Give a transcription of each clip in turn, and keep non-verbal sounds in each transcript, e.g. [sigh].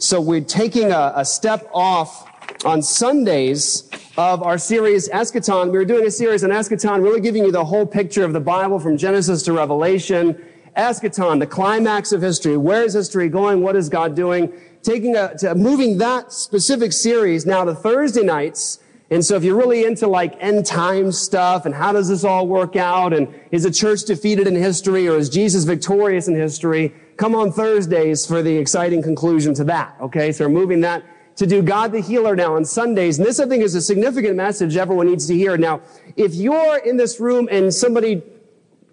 So we're taking a, a step off on Sundays of our series Eschaton. We were doing a series on Eschaton, really giving you the whole picture of the Bible from Genesis to Revelation. Eschaton, the climax of history. Where is history going? What is God doing? Taking a, to, moving that specific series now to Thursday nights. And so if you're really into like end time stuff and how does this all work out and is the church defeated in history or is Jesus victorious in history? Come on Thursdays for the exciting conclusion to that. Okay. So we're moving that to do God the healer now on Sundays. And this I think is a significant message everyone needs to hear. Now, if you're in this room and somebody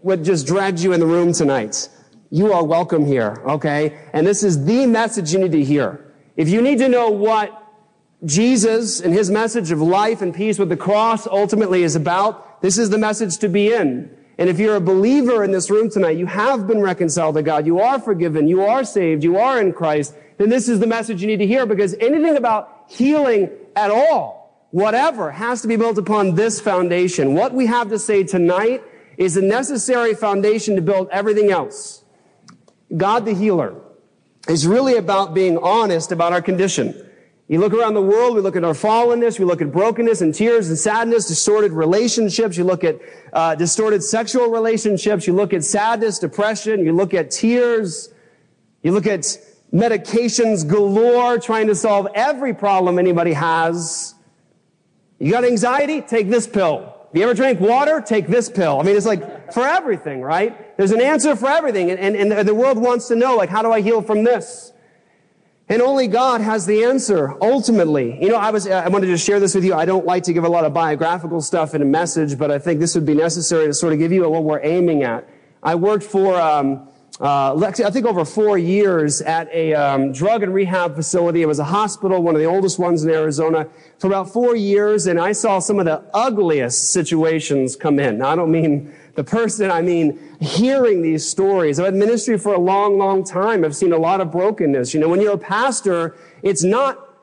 would just dragged you in the room tonight. You are welcome here, okay? And this is the message you need to hear. If you need to know what Jesus and his message of life and peace with the cross ultimately is about, this is the message to be in. And if you're a believer in this room tonight, you have been reconciled to God, you are forgiven, you are saved, you are in Christ, then this is the message you need to hear because anything about healing at all, whatever, has to be built upon this foundation. What we have to say tonight is a necessary foundation to build everything else. God the healer is really about being honest about our condition. You look around the world, we look at our fallenness, we look at brokenness and tears and sadness, distorted relationships, you look at uh, distorted sexual relationships, you look at sadness, depression, you look at tears, you look at medications galore trying to solve every problem anybody has. You got anxiety? Take this pill. If you ever drink water, take this pill. I mean, it's like for everything, right? There's an answer for everything. And, and, and the world wants to know, like, how do I heal from this? And only God has the answer, ultimately. You know, I was, I wanted to share this with you. I don't like to give a lot of biographical stuff in a message, but I think this would be necessary to sort of give you what we're aiming at. I worked for, um, uh, I think over four years at a um, drug and rehab facility. It was a hospital, one of the oldest ones in Arizona, for about four years, and I saw some of the ugliest situations come in. Now, I don't mean the person, I mean hearing these stories. I've had ministry for a long, long time. I've seen a lot of brokenness. You know, when you're a pastor, it's not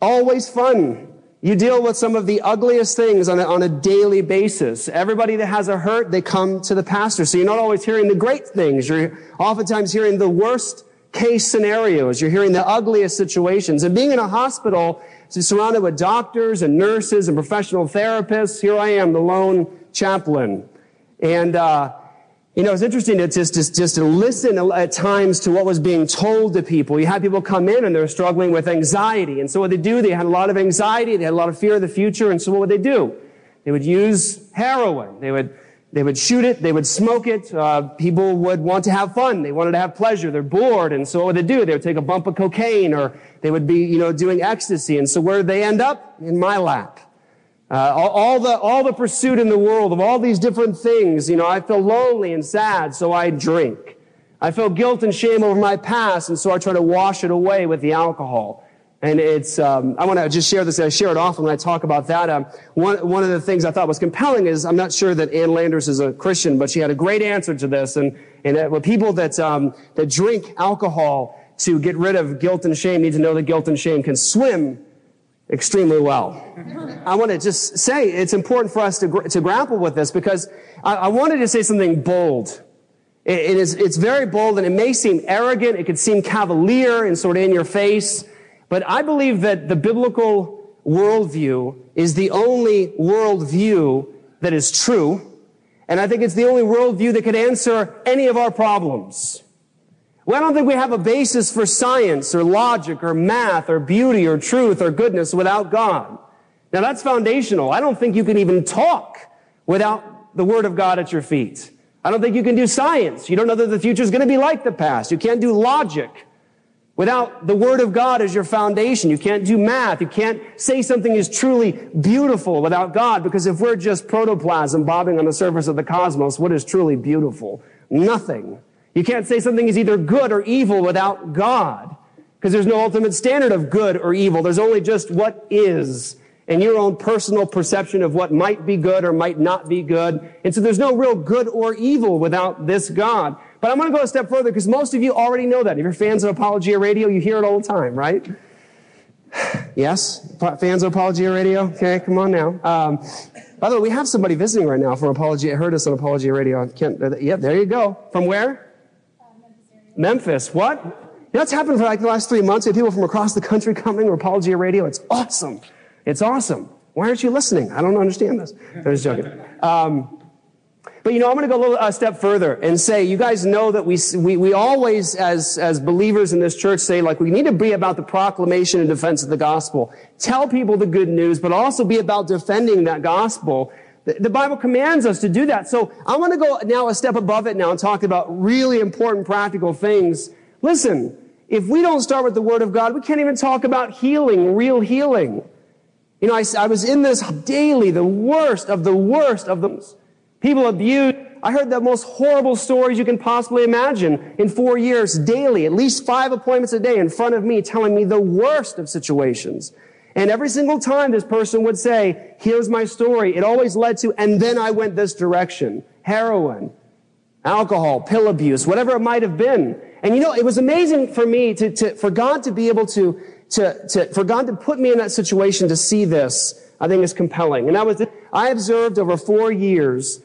always fun. You deal with some of the ugliest things on a, on a daily basis. Everybody that has a hurt, they come to the pastor. So you're not always hearing the great things. You're oftentimes hearing the worst case scenarios. You're hearing the ugliest situations. And being in a hospital, surrounded with doctors and nurses and professional therapists, here I am, the lone chaplain. And, uh, you know, it's interesting to just, just, just to listen at times to what was being told to people. You had people come in and they're struggling with anxiety. And so what they do, they had a lot of anxiety, they had a lot of fear of the future, and so what would they do? They would use heroin. They would, they would shoot it, they would smoke it. Uh, people would want to have fun. They wanted to have pleasure. They're bored. And so what would they do? They would take a bump of cocaine or they would be, you know, doing ecstasy. And so where did they end up? In my lap. Uh, all, all, the, all the pursuit in the world of all these different things, you know, I feel lonely and sad, so I drink. I feel guilt and shame over my past, and so I try to wash it away with the alcohol. And it's, um, I want to just share this, I share it often when I talk about that. Um, one, one of the things I thought was compelling is, I'm not sure that Ann Landers is a Christian, but she had a great answer to this. And, and that, well, people that, um, that drink alcohol to get rid of guilt and shame need to know that guilt and shame can swim extremely well. I want to just say it's important for us to, to grapple with this because I, I wanted to say something bold. It, it is, it's very bold and it may seem arrogant. It could seem cavalier and sort of in your face. But I believe that the biblical worldview is the only worldview that is true. And I think it's the only worldview that can answer any of our problems. Well, I don't think we have a basis for science or logic or math or beauty or truth or goodness without God. Now that's foundational. I don't think you can even talk without the Word of God at your feet. I don't think you can do science. You don't know that the future is going to be like the past. You can't do logic without the Word of God as your foundation. You can't do math. You can't say something is truly beautiful without God because if we're just protoplasm bobbing on the surface of the cosmos, what is truly beautiful? Nothing. You can't say something is either good or evil without God, because there's no ultimate standard of good or evil. There's only just what is, and your own personal perception of what might be good or might not be good. And so there's no real good or evil without this God. But I'm going to go a step further because most of you already know that. If you're fans of Apologia Radio, you hear it all the time, right? [sighs] Yes? Fans of Apologia Radio? Okay, come on now. Um, by the way, we have somebody visiting right now from Apologia, I heard us on Apologia Radio. Kent, uh, yeah, there you go. From where? Memphis. What? You know, it's happened for like the last three months. We have people from across the country [laughs] coming, or Apologia Radio. It's awesome. It's awesome. Why aren't you listening? I don't understand this. I'm just joking. Um, but you know, I'm going to go a little a step further and say, you guys know that we, we, we always, as, as believers in this church, say, like, we need to be about the proclamation and defense of the gospel. Tell people the good news, but also be about defending that gospel. The, Bible commands us to do that. So I want to go now a step above it now and talk about really important practical things. Listen, if we don't start with the Word of God, we can't even talk about healing, real healing. You know, I, I was in this daily, the worst of the worst of them. People abused. I heard the most horrible stories you can possibly imagine in four years daily, at least five appointments a day in front of me telling me the worst of situations. And every single time this person would say, here's my story, it always led to, and then I went this direction. Heroin, alcohol, pill abuse, whatever it might have been. And you know, it was amazing for me to, to for God to be able to to, to, for God to put me in that situation to see this, I think is compelling. And I was, I observed over four years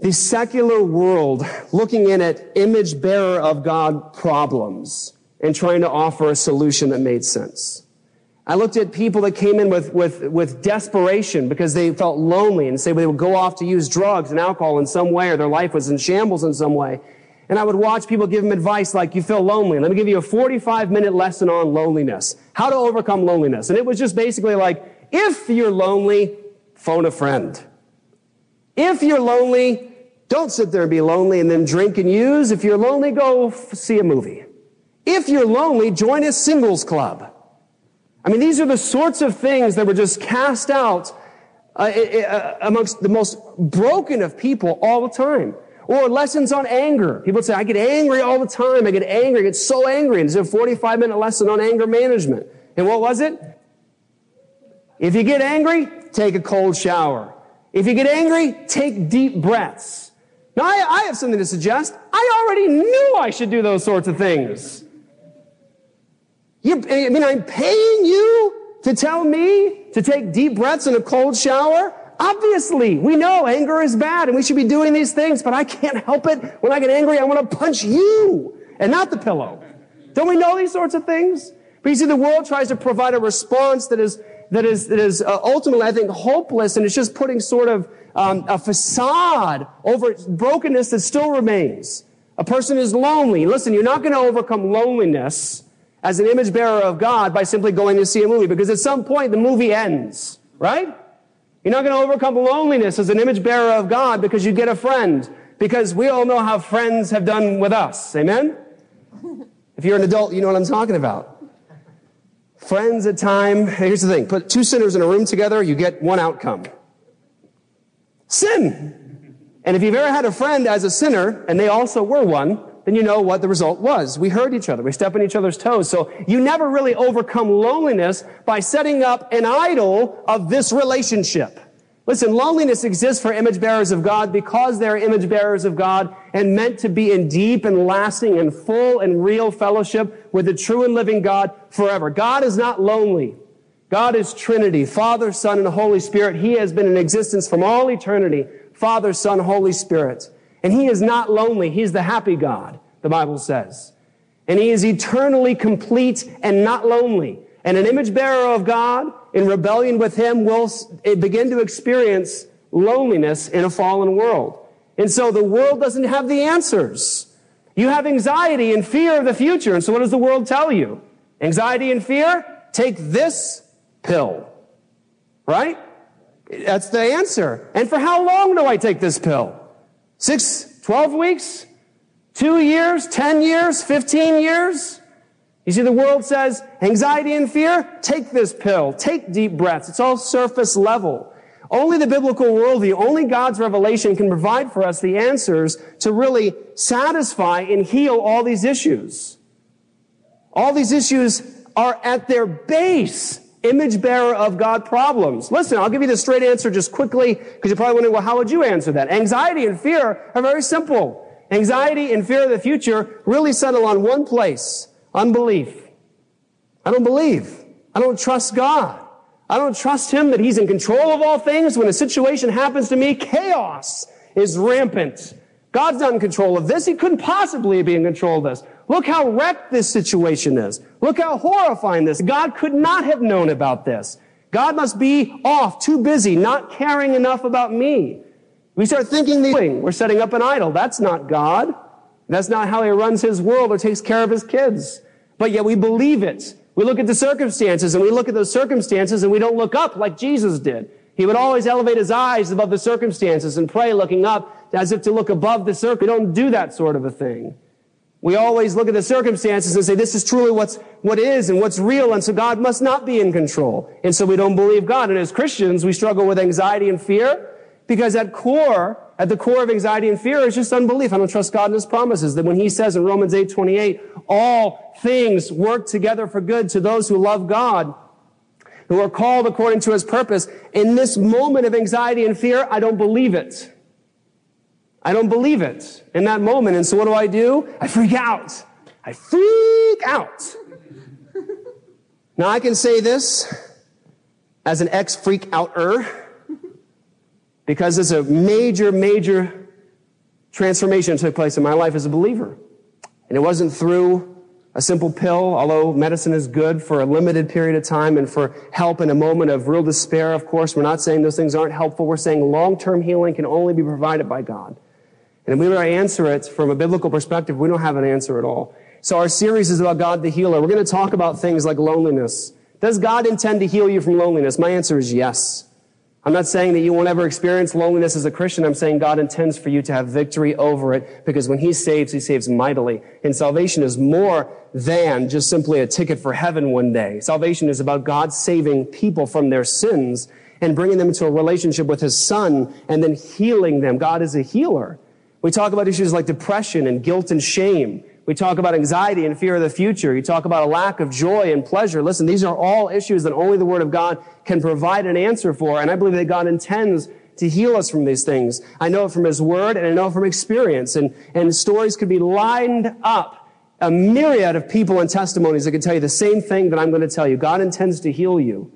the secular world looking in at image bearer of God problems and trying to offer a solution that made sense. I looked at people that came in with, with, with desperation because they felt lonely and say they would go off to use drugs and alcohol in some way or their life was in shambles in some way. And I would watch people give them advice like, you feel lonely. Let me give you a 45 minute lesson on loneliness. How to overcome loneliness. And it was just basically like, if you're lonely, phone a friend. If you're lonely, don't sit there and be lonely and then drink and use. If you're lonely, go f- see a movie. If you're lonely, join a singles club. I mean, these are the sorts of things that were just cast out uh, uh, amongst the most broken of people all the time. Or lessons on anger. People say, I get angry all the time. I get angry. I get so angry. And it's a 45 minute lesson on anger management. And what was it? If you get angry, take a cold shower. If you get angry, take deep breaths. Now, I, I have something to suggest. I already knew I should do those sorts of things. You, I mean, I'm paying you to tell me to take deep breaths in a cold shower? Obviously, we know anger is bad and we should be doing these things, but I can't help it. When I get angry, I want to punch you and not the pillow. Don't we know these sorts of things? But you see, the world tries to provide a response that is, that is, that is uh, ultimately, I think, hopeless and it's just putting sort of um, a facade over brokenness that still remains. A person is lonely. Listen, you're not going to overcome loneliness as an image bearer of God by simply going to see a movie because at some point the movie ends, right? You're not going to overcome loneliness as an image bearer of God because you get a friend. Because we all know how friends have done with us. Amen? [laughs] If you're an adult, you know what I'm talking about. Friends at time, here's the thing. Put two sinners in a room together, you get one outcome. Sin. And if you've ever had a friend as a sinner, and they also were one, then you know what the result was. We hurt each other. We step on each other's toes. So you never really overcome loneliness by setting up an idol of this relationship. Listen, loneliness exists for image bearers of God because they're image bearers of God and meant to be in deep and lasting and full and real fellowship with the true and living God forever. God is not lonely. God is Trinity, Father, Son, and Holy Spirit. He has been in existence from all eternity. Father, Son, Holy Spirit. And he is not lonely. He's the happy God, the Bible says. And he is eternally complete and not lonely. And an image bearer of God in rebellion with him will eh, begin to experience loneliness in a fallen world. And so the world doesn't have the answers. You have anxiety and fear of the future. And so what does the world tell you? Anxiety and fear? Take this pill. Right? That's the answer. And for how long do I take this pill? Six, 12 weeks? Two years? 10 years? 15 years? You see, the world says anxiety and fear, take this pill, take deep breaths. It's all surface level. Only the biblical worldview, only God's revelation can provide for us the answers to really satisfy and heal all these issues. All these issues are at their base image bearer of God problems. Listen, I'll give you the straight answer just quickly because you're probably wondering, well, how would you answer that? Anxiety and fear are very simple. Anxiety and fear of the future really settle on one place. Unbelief. I don't believe. I don't trust God. I don't trust Him that He's in control of all things. When a situation happens to me, chaos is rampant. God's not in control of this. He couldn't possibly be in control of this. Look how wrecked this situation is. Look how horrifying this. God could not have known about this. God must be off, too busy, not caring enough about me. We start thinking the we're setting up an idol. That's not God. That's not how he runs his world or takes care of his kids. But yet we believe it. We look at the circumstances and we look at those circumstances and we don't look up like Jesus did. He would always elevate his eyes above the circumstances and pray looking up as if to look above the circle. We don't do that sort of a thing. We always look at the circumstances and say, this is truly what's, what is and what's real. And so God must not be in control. And so we don't believe God. And as Christians, we struggle with anxiety and fear because at core, at the core of anxiety and fear is just unbelief. I don't trust God and His promises. That when He says in Romans 8, 28, all things work together for good to those who love God, who are called according to His purpose. In this moment of anxiety and fear, I don't believe it. I don't believe it in that moment. And so what do I do? I freak out. I freak out. now I can say this as an ex freak outer because it's a major, major transformation took place in my life as a believer. And it wasn't through a simple pill, although medicine is good for a limited period of time and for help in a moment of real despair. Of course, we're not saying those things aren't helpful. We're saying long-term healing can only be provided by God. And if we to answer it from a biblical perspective, we don't have an answer at all. So our series is about God the healer. We're going to talk about things like loneliness. Does God intend to heal you from loneliness? My answer is yes. I'm not saying that you won't ever experience loneliness as a Christian. I'm saying God intends for you to have victory over it because when He saves, He saves mightily. And salvation is more than just simply a ticket for heaven one day. Salvation is about God saving people from their sins and bringing them into a relationship with His Son and then healing them. God is a healer. We talk about issues like depression and guilt and shame. We talk about anxiety and fear of the future. You talk about a lack of joy and pleasure. Listen, these are all issues that only the Word of God can provide an answer for. And I believe that God intends to heal us from these things. I know it from His Word and I know it from experience. And, and stories could be lined up, a myriad of people and testimonies that could tell you the same thing that I'm going to tell you. God intends to heal you.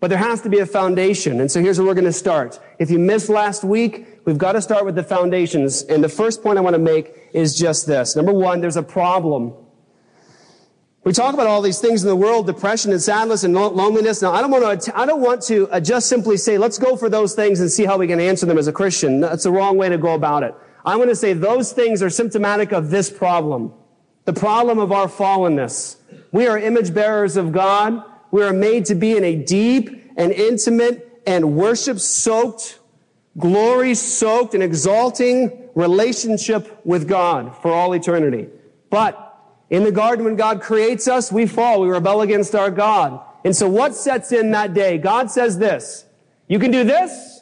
But there has to be a foundation. And so here's where we're going to start. If you missed last week, we've got to start with the foundations. And the first point I want to make is just this. Number one, there's a problem. We talk about all these things in the world, depression and sadness and loneliness. Now, I don't want to, I don't want to uh, just simply say, let's go for those things and see how we can answer them as a Christian. That's the wrong way to go about it. I want to say those things are symptomatic of this problem. The problem of our fallenness. We are image bearers of God. We are made to be in a deep and intimate and worship soaked glory soaked and exalting relationship with God for all eternity. But in the garden, when God creates us, we fall. We rebel against our God. And so what sets in that day? God says this. You can do this.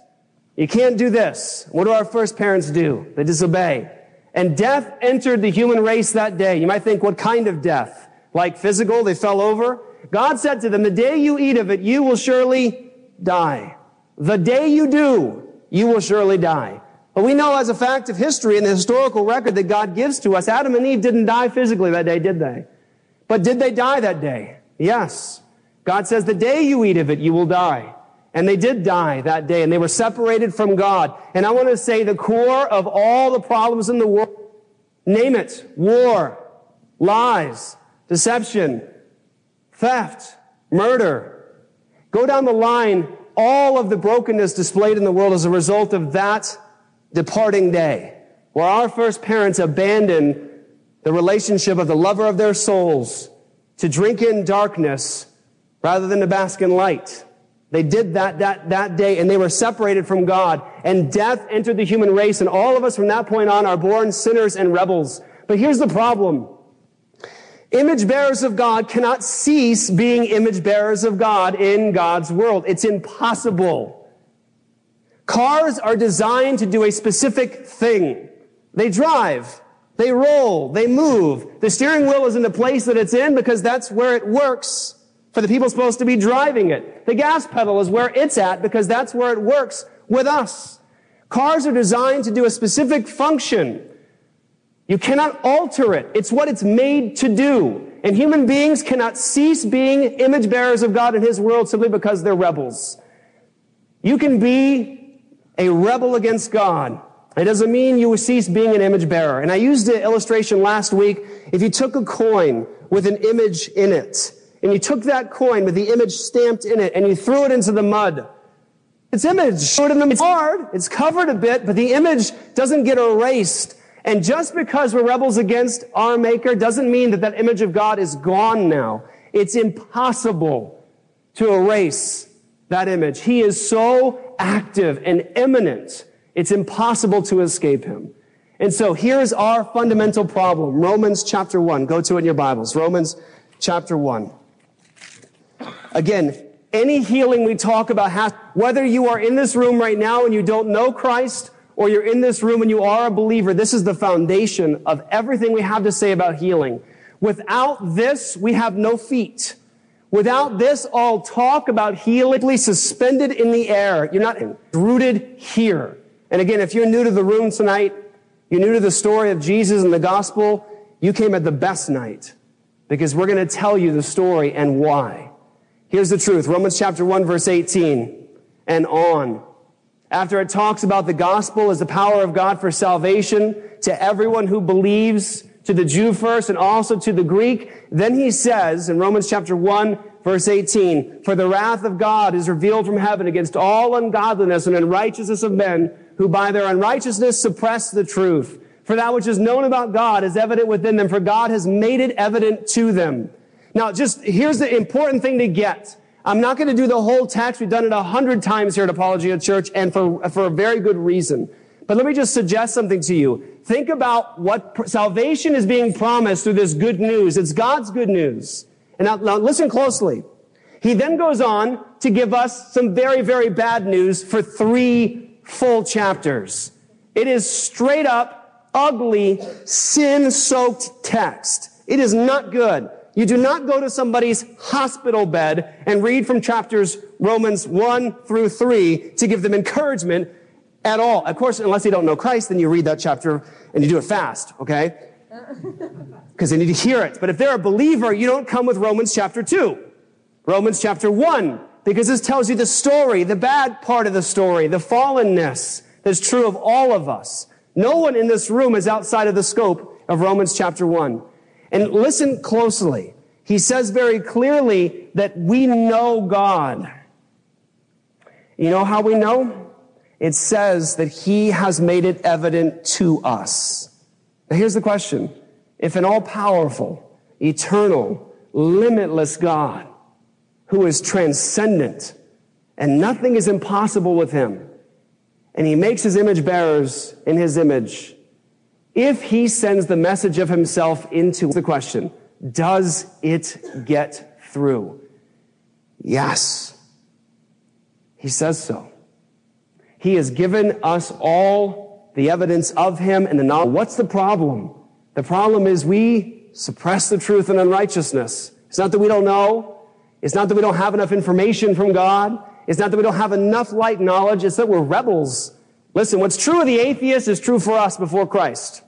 You can't do this. What do our first parents do? They disobey. And death entered the human race that day. You might think, what kind of death? Like physical, they fell over? God said to them, the day you eat of it, you will surely die. The day you do, you will surely die. But we know as a fact of history and the historical record that God gives to us, Adam and Eve didn't die physically that day, did they? But did they die that day? Yes. God says, the day you eat of it, you will die. And they did die that day, and they were separated from God. And I want to say the core of all the problems in the world, name it, war, lies, deception, theft, murder. Go down the line, all of the brokenness displayed in the world as a result of that departing day, where our first parents abandoned the relationship of the lover of their souls to drink in darkness rather than to bask in light. They did that, that, that day and they were separated from God and death entered the human race and all of us from that point on are born sinners and rebels. But here's the problem. Image bearers of God cannot cease being image bearers of God in God's world. It's impossible. Cars are designed to do a specific thing. They drive, they roll, they move. The steering wheel is in the place that it's in because that's where it works for the people supposed to be driving it. The gas pedal is where it's at because that's where it works with us. Cars are designed to do a specific function. You cannot alter it. It's what it's made to do. And human beings cannot cease being image bearers of God in His world simply because they're rebels. You can be a rebel against God It doesn't mean you cease being an image bearer. And I used the illustration last week. If you took a coin with an image in it, and you took that coin with the image stamped in it, and you threw it into the mud, its image, it's hard, it's covered a bit, but the image doesn't get erased. And just because we're rebels against our maker doesn't mean that that image of God is gone now. It's impossible to erase that image. He is so active and immanent, it's impossible to escape him. And so here's our fundamental problem. Romans chapter 1. Go to it in your Bibles. Romans chapter 1. Again, any healing we talk about has, whether you are in this room right now and you don't know Christ, or you're in this room and you are a believer, this is the foundation of everything we have to say about healing. Without this, we have no feet. Without this, all talk about healing suspended in the air. You're not rooted here. And again, if you're new to the room tonight, you're new to the story of Jesus and the gospel, you came at the best night because we're going to tell you the story and why. Here's the truth. Romans chapter 1 verse 18 and on. After it talks about the gospel as the power of God for salvation to everyone who believes, to the Jew first and also to the Greek, then he says in Romans chapter 1 verse 18, for the wrath of God is revealed from heaven against all ungodliness and unrighteousness of men who by their unrighteousness suppress the truth. For that which is known about God is evident within them, for God has made it evident to them. Now, just here's the important thing to get. I'm not going to do the whole text. We've done it a hundred times here at Apologia Church, and for, for a very good reason. But let me just suggest something to you. Think about what pr- salvation is being promised through this good news. It's God's good news. And now, now listen closely. He then goes on to give us some very, very bad news for three full chapters. It is straight up, ugly, sin soaked text. It is not good. You do not go to somebody's hospital bed and read from chapters Romans 1 through 3 to give them encouragement at all. Of course, unless they don't know Christ, then you read that chapter and you do it fast, okay? [laughs] Because they need to hear it. But if they're a believer, you don't come with Romans chapter 2. Romans chapter 1 because this tells you the story, the bad part of the story, the fallenness that's true of all of us. No one in this room is outside of the scope of Romans chapter 1. And listen closely. He says very clearly that we know God. You know how we know? It says that He has made it evident to us. Now here's the question. If an all powerful, eternal, limitless God who is transcendent and nothing is impossible with him. And he makes his image bearers in his image. If he sends the message of himself into the question, does it get through? Yes. He says so. He has given us all the evidence of him and the knowledge. What's the problem? The problem is we suppress the truth and unrighteousness. It's not that we don't know. It's not that we don't have enough information from God. It's not that we don't have enough light knowledge. It's that we're rebels. Listen, what's true of the atheist is true for us before Christ.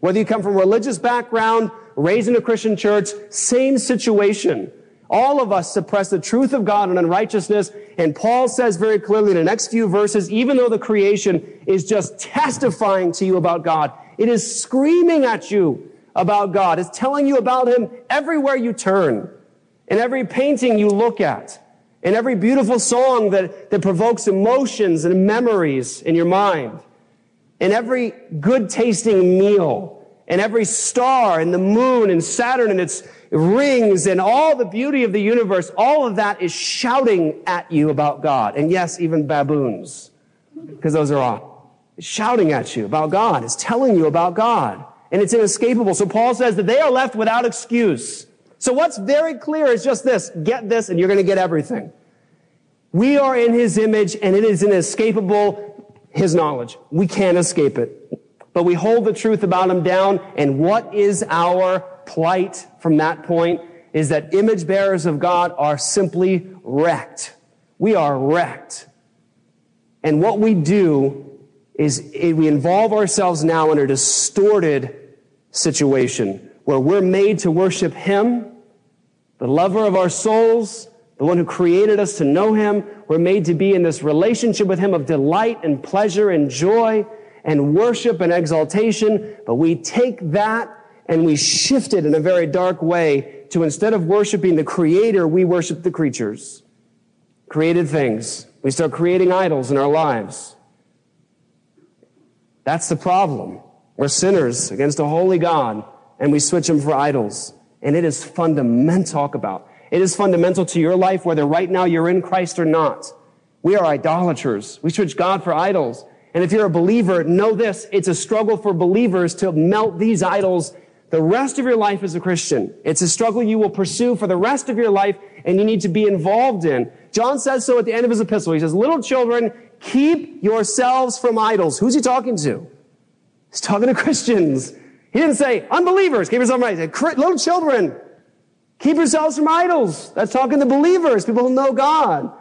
Whether you come from a religious background, raised in a Christian church, same situation. All of us suppress the truth of God and unrighteousness. And Paul says very clearly in the next few verses, even though the creation is just testifying to you about God, it is screaming at you about God. It's telling you about Him everywhere you turn in every painting you look at, in every beautiful song that, that provokes emotions and memories in your mind, and every good tasting meal, and every star and the moon and Saturn and its rings and all the beauty of the universe, all of that is shouting at you about God. And yes, even baboons, because those are all shouting at you about God. It's telling you about God. And it's inescapable. So Paul says that they are left without excuse. So what's very clear is just this. Get this and you're going to get everything. We are in his image and it is inescapable, his knowledge. We can't escape it. But we hold the truth about him down. And what is our plight from that point is that image bearers of God are simply wrecked. We are wrecked. And what we do is eh, we involve ourselves now in a distorted situation where we're made to worship him the lover of our souls, the one who created us to know him. We're made to be in this relationship with him of delight and pleasure and joy. and worship and exaltation, but we take that and we shift it in a very dark way to instead of worshiping the creator, we worship the creatures, created things. We start creating idols in our lives. That's the problem. We're sinners against a holy God and we switch them for idols. And it is fundamental talk about. It is fundamental to your life, whether right now you're in Christ or not. We are idolaters. We search God for idols. And if you're a believer, know this. It's a struggle for believers to melt these idols the rest of your life as a Christian. It's a struggle you will pursue for the rest of your life and you need to be involved in. John says so at the end of his epistle. He says, little children, keep yourselves from idols. Who's he talking to? He's talking to Christians. He didn't say unbelievers, keep yourselves from idols. He said, little children, keep yourselves from idols. That's talking to believers, people who know God.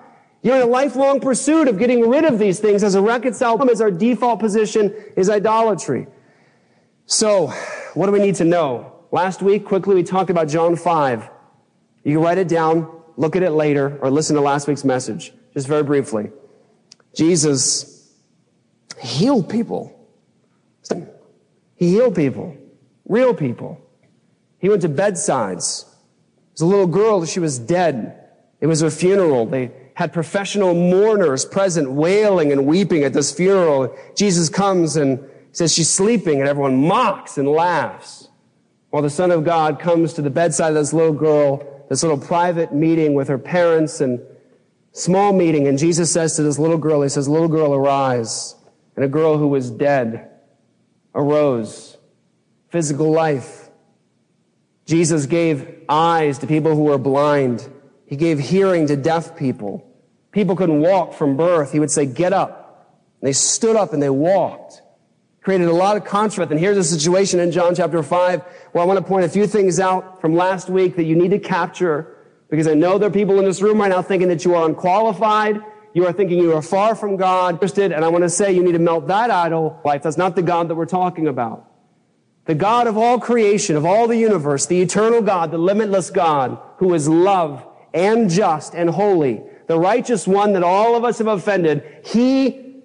You're in a lifelong pursuit of getting rid of these things as a reconciled, as our default position is idolatry. So, what do we need to know? Last week, quickly, we talked about John 5. You can write it down, look at it later, or listen to last week's message, just very briefly. Jesus healed people. He healed people, real people. He went to bedsides. There was a little girl, she was dead. It was her funeral. They had professional mourners present, wailing and weeping at this funeral. Jesus comes and says she's sleeping, and everyone mocks and laughs. While the Son of God comes to the bedside of this little girl, this little private meeting with her parents and small meeting, and Jesus says to this little girl, He says, Little girl, arise. And a girl who was dead arose. Physical life. Jesus gave eyes to people who were blind. He gave hearing to deaf people. People couldn't walk from birth. He would say, Get up. And they stood up and they walked. Created a lot of contrast. And here's a situation in John chapter 5 where I want to point a few things out from last week that you need to capture because I know there are people in this room right now thinking that you are unqualified. You are thinking you are far from God, and I want to say you need to melt that idol life. That's not the God that we're talking about. The God of all creation, of all the universe, the eternal God, the limitless God, who is love and just and holy, the righteous one that all of us have offended, he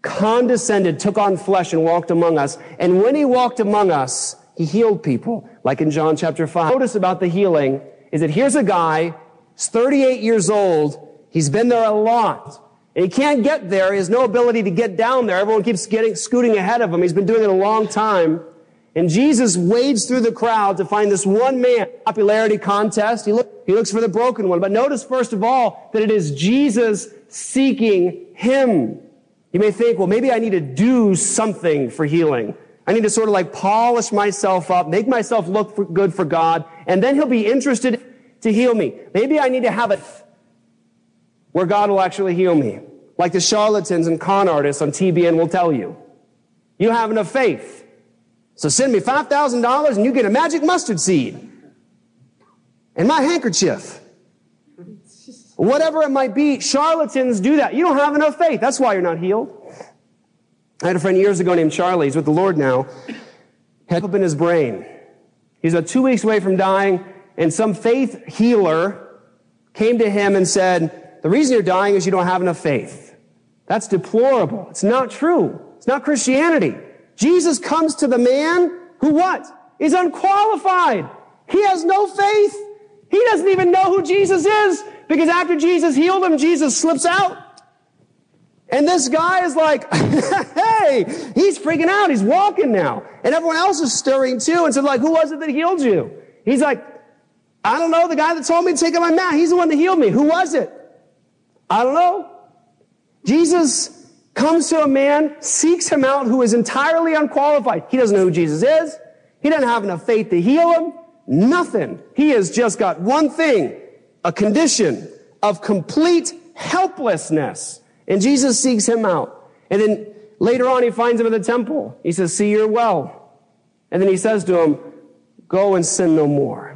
condescended, took on flesh and walked among us. And when he walked among us, he healed people, like in John chapter 5. Notice about the healing is that here's a guy, he's 38 years old, he's been there a lot. And he can't get there, he has no ability to get down there. Everyone keeps getting, scooting ahead of him. He's been doing it a long time. And Jesus wades through the crowd to find this one man. Popularity contest. He, look, he looks for the broken one. But notice first of all that it is Jesus seeking him. You may think, well, maybe I need to do something for healing. I need to sort of like polish myself up, make myself look for good for God, and then He'll be interested to heal me. Maybe I need to have it where God will actually heal me. Like the charlatans and con artists on TBN will tell you. You have enough faith. So send me $5,000 and you get a magic mustard seed. And my handkerchief. Whatever it might be, charlatans do that. You don't have enough faith. That's why you're not healed. I had a friend years ago named Charlie. He's with the Lord now. Had up in his brain. He's about two weeks away from dying, and some faith healer came to him and said, The reason you're dying is you don't have enough faith. That's deplorable. It's not true. It's not Christianity. Jesus comes to the man who what? Is unqualified. He has no faith. He doesn't even know who Jesus is because after Jesus healed him, Jesus slips out. And this guy is like, [laughs] hey, he's freaking out. He's walking now. And everyone else is stirring too. And so like, who was it that healed you? He's like, I don't know. The guy that told me to take out my mat, he's the one that healed me. Who was it? I don't know. Jesus comes to a man, seeks him out who is entirely unqualified. He doesn't know who Jesus is. He doesn't have enough faith to heal him. Nothing. He has just got one thing, a condition of complete helplessness. And Jesus seeks him out. And then later on, he finds him at the temple. He says, See, you're well. And then he says to him, Go and sin no more.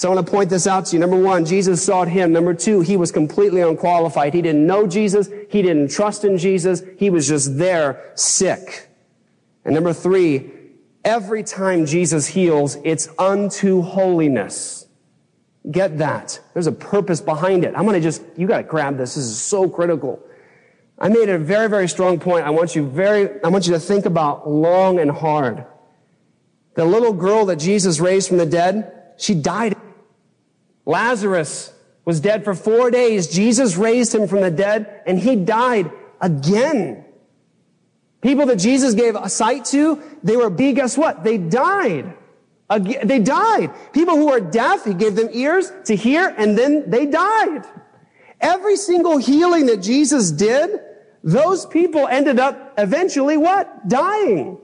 So I want to point this out to you. Number one, Jesus sought him. Number two, he was completely unqualified. He didn't know Jesus. He didn't trust in Jesus. He was just there sick. And number three, every time Jesus heals, it's unto holiness. Get that. There's a purpose behind it. I'm going to just, you got to grab this. This is so critical. I made a very, very strong point. I want you very, I want you to think about long and hard. The little girl that Jesus raised from the dead, she died. Lazarus was dead for four days. Jesus raised him from the dead and he died again. People that Jesus gave a sight to, they were be guess what? They died. They died. People who were deaf, he gave them ears to hear, and then they died. Every single healing that Jesus did, those people ended up eventually what? Dying.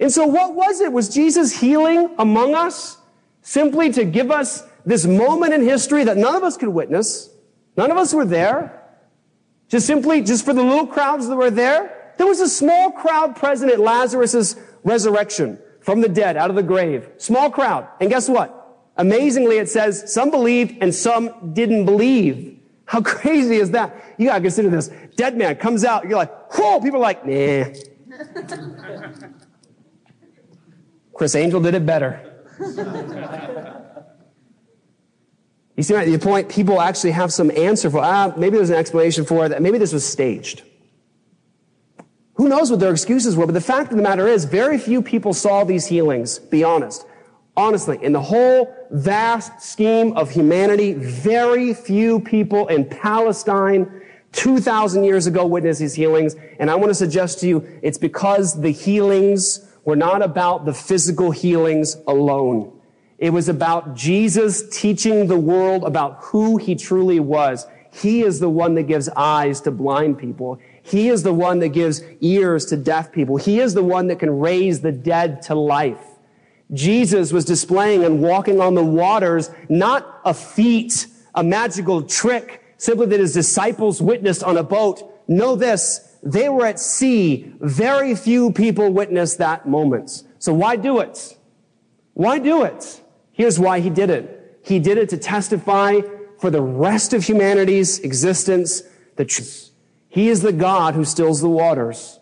And so what was it? Was Jesus healing among us simply to give us this moment in history that none of us could witness? None of us were there. Just simply, just for the little crowds that were there. There was a small crowd present at Lazarus' resurrection from the dead, out of the grave. Small crowd. And guess what? Amazingly, it says some believed and some didn't believe. How [laughs] crazy is that? You gotta consider this. Dead man comes out, you're like, whoa, people are like, nah. [laughs] Criss Angel did it better. [laughs] you see, at the point, people actually have some answer for, ah, maybe there's an explanation for that. Maybe this was staged. Who knows what their excuses were, but the fact of the matter is, very few people saw these healings, be honest. Honestly, in the whole vast scheme of humanity, very few people in Palestine 2,000 years ago witnessed these healings. And I want to suggest to you, it's because the healings were not about the physical healings alone. It was about Jesus teaching the world about who he truly was. He is the one that gives eyes to blind people. He is the one that gives ears to deaf people. He is the one that can raise the dead to life. Jesus was displaying and walking on the waters, not a feat, a magical trick, simply that his disciples witnessed on a boat. Know this, they were at sea. Very few people witnessed that moment. So why do it? Why do it? Here's why he did it. He did it to testify for the rest of humanity's existence the truth. He is the God who stills the waters.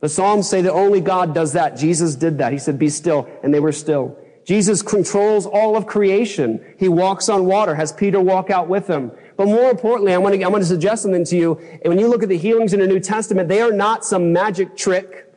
The Psalms say that only God does that. Jesus did that. He said, be still, and they were still. Jesus controls all of creation. He walks on water, has Peter walk out with him. But more importantly, I want to, I want to suggest something to you. When you look at the healings in the New Testament, they are not some magic trick.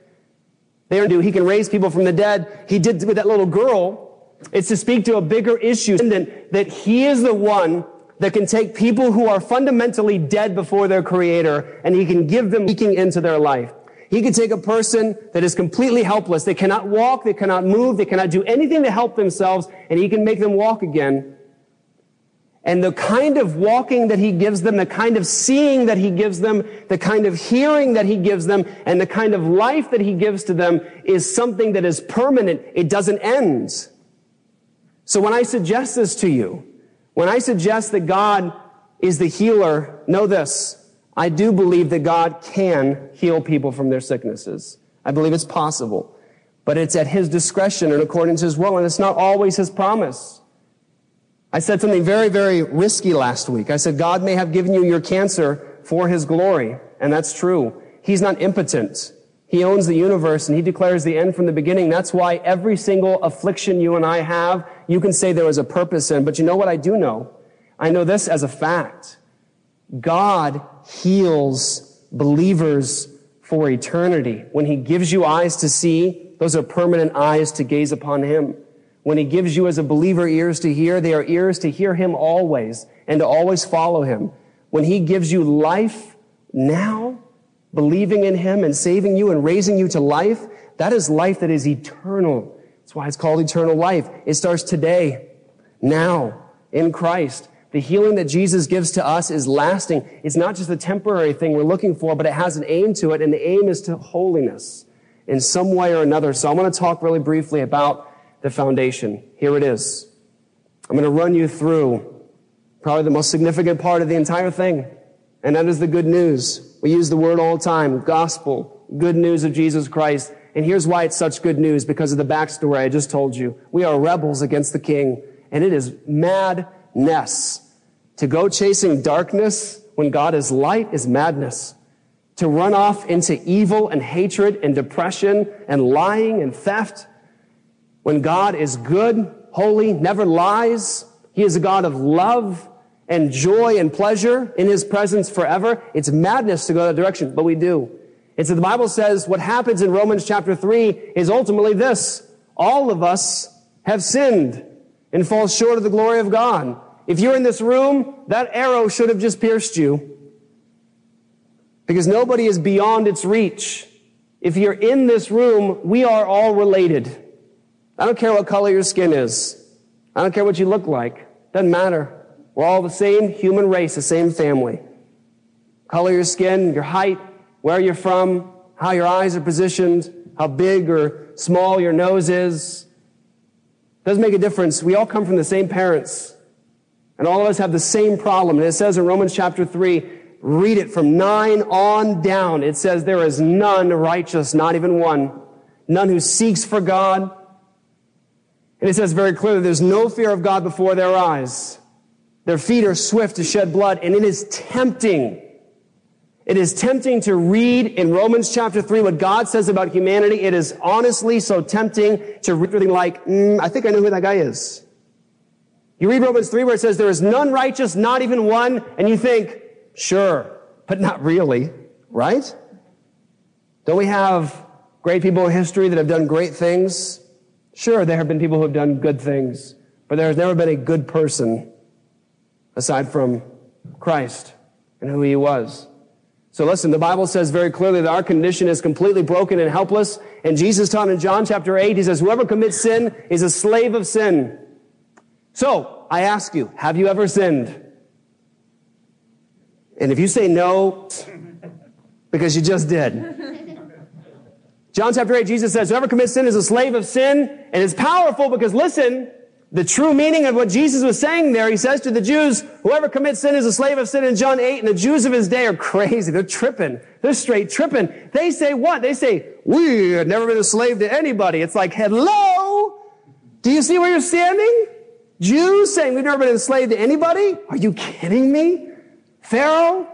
They are, he can raise people from the dead. He did with that little girl. It's to speak to a bigger issue that he is the one that can take people who are fundamentally dead before their creator and he can give them leaking into their life. He can take a person that is completely helpless. They cannot walk, they cannot move, they cannot do anything to help themselves, and he can make them walk again. And the kind of walking that he gives them, the kind of seeing that he gives them, the kind of hearing that he gives them, and the kind of life that he gives to them is something that is permanent. It doesn't end. So when I suggest this to you, when I suggest that God is the healer, know this. I do believe that God can heal people from their sicknesses. I believe it's possible. But it's at His discretion and according to His will, and it's not always His promise. I said something very, very risky last week. I said, God may have given you your cancer for His glory, and that's true. He's not impotent. He owns the universe and he declares the end from the beginning. That's why every single affliction you and I have, you can say there was a purpose in. But you know what I do know? I know this as a fact. God heals believers for eternity. When he gives you eyes to see, those are permanent eyes to gaze upon him. When he gives you as a believer ears to hear, they are ears to hear him always and to always follow him. When he gives you life now, believing in Him and saving you and raising you to life, that is life that is eternal. That's why it's called eternal life. It starts today, now, in Christ. The healing that Jesus gives to us is lasting. It's not just a temporary thing we're looking for, but it has an aim to it, and the aim is to holiness in some way or another. So I want to talk really briefly about the foundation. Here it is. I'm going to run you through probably the most significant part of the entire thing, and that is the good news. We use the word all the time, gospel, good news of Jesus Christ. And here's why it's such good news, because of the backstory I just told you. We are rebels against the king, and it is madness. To go chasing darkness when God is light is madness. To run off into evil and hatred and depression and lying and theft when God is good, holy, never lies. He is a God of love and joy and pleasure in his presence forever. It's madness to go that direction, but we do. And so the Bible says what happens in Romans chapter 3 is ultimately this. All of us have sinned and fall short of the glory of God. If you're in this room, that arrow should have just pierced you. Because nobody is beyond its reach. If you're in this room, we are all related. I don't care what color your skin is. I don't care what you look like. Doesn't matter. We're all the same human race, the same family. Color your skin, your height, where you're from, how your eyes are positioned, how big or small your nose is. Doesn't make a difference. We all come from the same parents. And all of us have the same problem. And it says in Romans chapter 3, read it from 9 on down. It says, There is none righteous, not even one. None who seeks for God. And it says very clearly, there's no fear of God before their eyes. Their feet are swift to shed blood, and it is tempting. It is tempting to read in Romans chapter 3 what God says about humanity. It is honestly so tempting to read something like, mm, I think I know who that guy is. You read Romans 3 where it says, there is none righteous, not even one, and you think, sure, but not really, right? Don't we have great people in history that have done great things? Sure, there have been people who have done good things, but there has never been a good person aside from Christ and who he was. So listen, the Bible says very clearly that our condition is completely broken and helpless. And Jesus taught in John chapter 8, he says, whoever commits sin is a slave of sin. So I ask you, have you ever sinned? And if you say no, because you just did. John chapter 8, Jesus says, whoever commits sin is a slave of sin. And it's powerful because listen, the true meaning of what Jesus was saying there, he says to the Jews, whoever commits sin is a slave of sin in John 8, and the Jews of his day are [laughs] crazy. They're tripping. They're straight tripping. They say what? They say, we have never been a slave to anybody. It's like, hello? Do you see where you're standing? Jews saying we've never been enslaved to anybody? Are you kidding me? Pharaoh?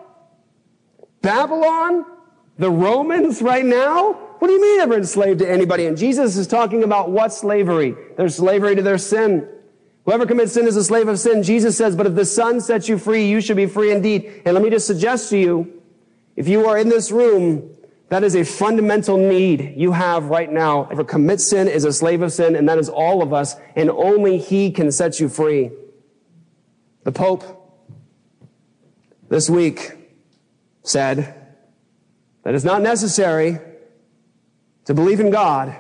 Babylon? The Romans right now? What do you mean never enslaved to anybody? And Jesus is talking about what slavery? Their slavery to their sin. Whoever commits sin is a slave of sin. Jesus says, but if the Son sets you free, you should be free indeed. And let me just suggest to you, if you are in this room, that is a fundamental need you have right now. If commits sin is a slave of sin, and that is all of us, and only He can set you free. The Pope this week said, that it's not necessary to believe in God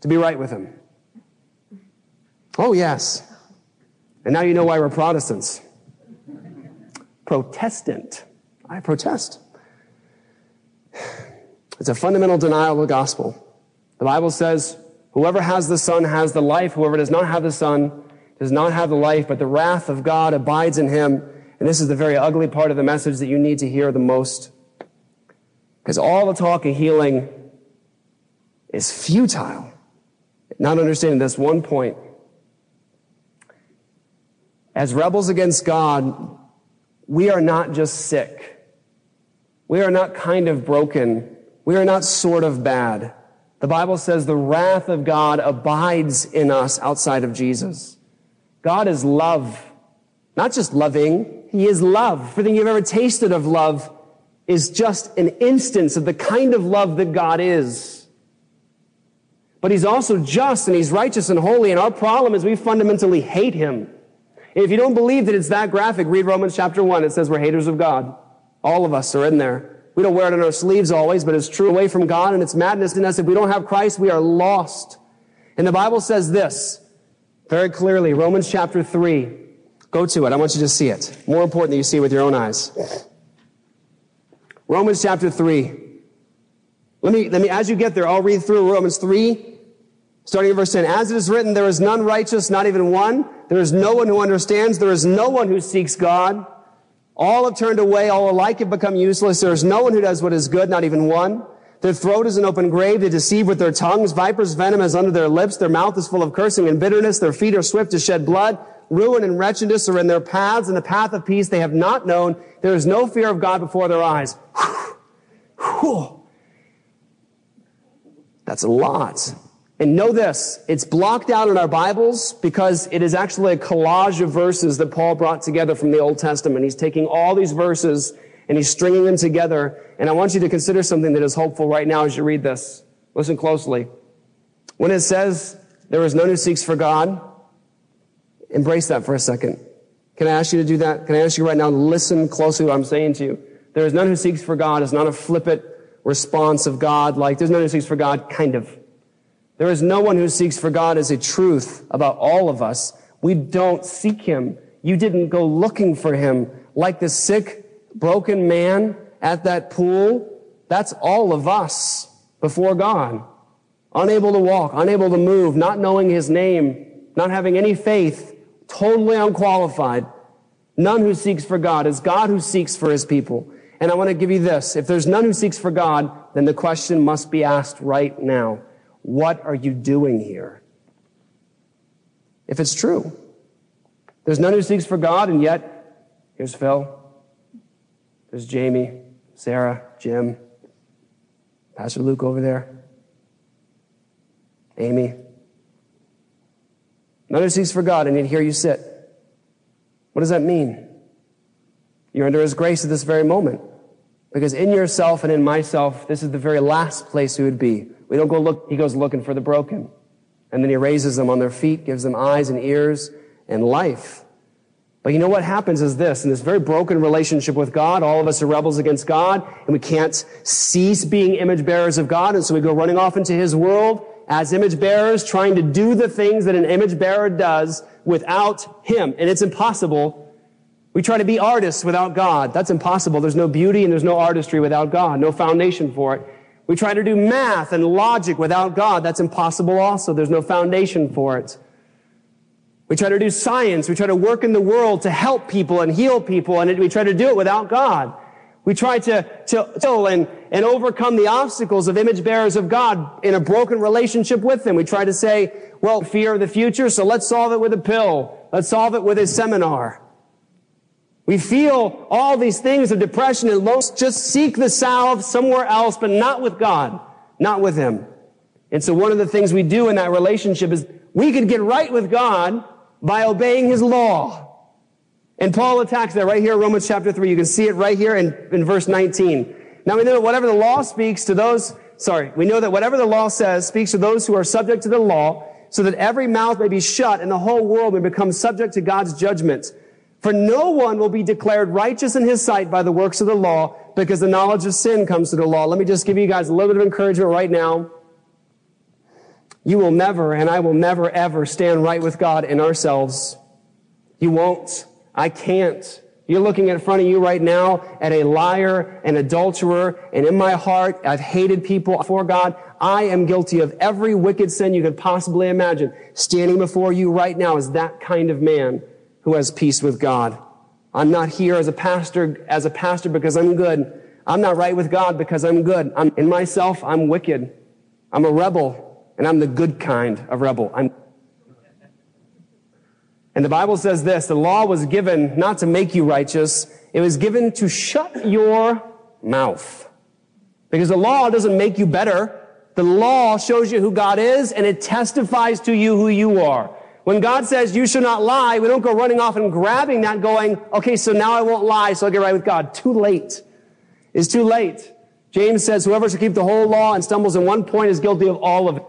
to be right with Him. Oh, yes. And now you know why we're Protestants. Protestant. I protest. It's a fundamental denial of the gospel. The Bible says, whoever has the Son has the life. Whoever does not have the Son does not have the life, but the wrath of God abides in him. And this is the very ugly part of the message that you need to hear the most. Because all the talk of healing is futile. Not understanding this one point. As rebels against God, we are not just sick. We are not kind of broken. We are not sort of bad. The Bible says the wrath of God abides in us outside of Jesus. God is love. Not just loving, He is love. Everything you've ever tasted of love is just an instance of the kind of love that God is. But he's also just and he's righteous and holy, and our problem is we fundamentally hate him. If you don't believe that it's that graphic, read Romans chapter 1. It says we're haters of God. All of us are in there. We don't wear it on our sleeves always, but it's true away from God, and it's madness in us. If we don't have Christ, we are lost. And the Bible says this very clearly, Romans chapter 3. Go to it. I want you to see it. More important that you see it with your own eyes. Romans chapter 3. Let me, let me, as you get there, I'll read through Romans 3, starting in verse 10. As it is written, there is none righteous, not even one. There is no one who understands. There is no one who seeks God. All have turned away. All alike have become useless. There is no one who does what is good, not even one. Their throat is an open grave. They deceive with their tongues. Viper's venom is under their lips. Their mouth is full of cursing and bitterness. Their feet are swift to shed blood. Ruin and wretchedness are in their paths, and the path of peace they have not known. There is no fear of God before their eyes. Whew. That's a lot. And know this, it's blocked out in our Bibles because it is actually a collage of verses that Paul brought together from the Old Testament. He's taking all these verses and he's stringing them together. And I want you to consider something that is hopeful right now as you read this. Listen closely. When it says there is none who seeks for God, embrace that for a second. Can I ask you to do that? Can I ask you right now, listen closely to what I'm saying to you? There is none who seeks for God is not a flippant response of God like there's none who seeks for God, kind of. There is no one who seeks for God as a truth about all of us. We don't seek him. You didn't go looking for him like the sick, broken man at that pool. That's all of us before God. Unable to walk, unable to move, not knowing his name, not having any faith, totally unqualified. None who seeks for God is God who seeks for his people. And I want to give you this. If there's none who seeks for God, then the question must be asked right now. What are you doing here? If it's true, there's none who seeks for God, and yet, here's Phil, there's Jamie, Sarah, Jim, Pastor Luke over there, Amy. None who seeks for God, and yet here you sit. What does that mean? You're under His grace at this very moment. Because in yourself and in myself, this is the very last place we would be. We don't go look, he goes looking for the broken. And then he raises them on their feet, gives them eyes and ears and life. But you know what happens is this, in this very broken relationship with God, all of us are rebels against God, and we can't cease being image bearers of God, and so we go running off into his world as image bearers, trying to do the things that an image bearer does without him. And it's impossible. We try to be artists without God. That's impossible. There's no beauty and there's no artistry without God, no foundation for it. We try to do math and logic without God. That's impossible also. There's no foundation for it. We try to do science. We try to work in the world to help people and heal people, and we try to do it without God. We try to, to, and, and overcome the obstacles of image bearers of God in a broken relationship with them. We try to say, well, fear of the future, so let's solve it with a pill. Let's solve it with a seminar. We feel all these things of depression and low. Just seek the salve somewhere else, but not with God, not with Him. And so one of the things we do in that relationship is we could get right with God by obeying His law. And Paul attacks that right here in Romans chapter 3. You can see it right here in, in verse 19. Now we know that whatever the law speaks to those, sorry, we know that whatever the law says speaks to those who are subject to the law, so that every mouth may be shut and the whole world may become subject to God's judgment. For no one will be declared righteous in his sight by the works of the law because the knowledge of sin comes to the law. Let me just give you guys a little bit of encouragement right now. You will never, and I will never ever stand right with God in ourselves. You won't. I can't. You're looking in front of you right now at a liar, an adulterer, and in my heart, I've hated people for God. I am guilty of every wicked sin you could possibly imagine. Standing before you right now is that kind of man who has peace with God. I'm not here as a pastor, as a pastor because I'm good. I'm not right with God because I'm good. I'm, in myself, I'm wicked. I'm a rebel, and I'm the good kind of rebel. I'm and the Bible says this, the law was given not to make you righteous, it was given to shut your mouth. Because the law doesn't make you better. The law shows you who God is and it testifies to you who you are. When God says you should not lie, we don't go running off and grabbing that going, okay, so now I won't lie, so I'll get right with God. Too late. It's too late. James says, whoever should keep the whole law and stumbles in one point is guilty of all of it.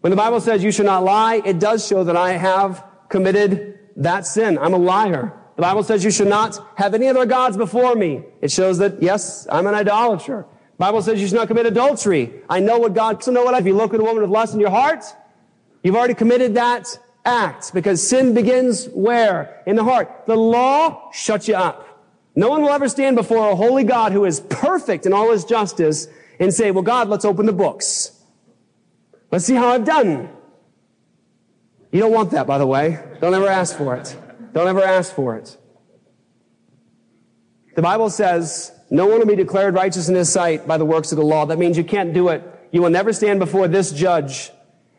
When the Bible says you should not lie, it does show that I have committed that sin. I'm a liar. The Bible says you should not have any other gods before me. It shows that, yes, I'm an idolater. The Bible says you should not commit adultery. I know what God, so know what, if you look at a woman with lust in your heart, you've already committed that acts because sin begins where? In the heart. The law shuts you up. No one will ever stand before a holy God who is perfect in all his justice and say, well, God, let's open the books. Let's see how I've done. You don't want that, by the way. Don't ever ask for it. Don't ever ask for it. The Bible says, no one will be declared righteous in his sight by the works of the law. That means you can't do it. You will never stand before this judge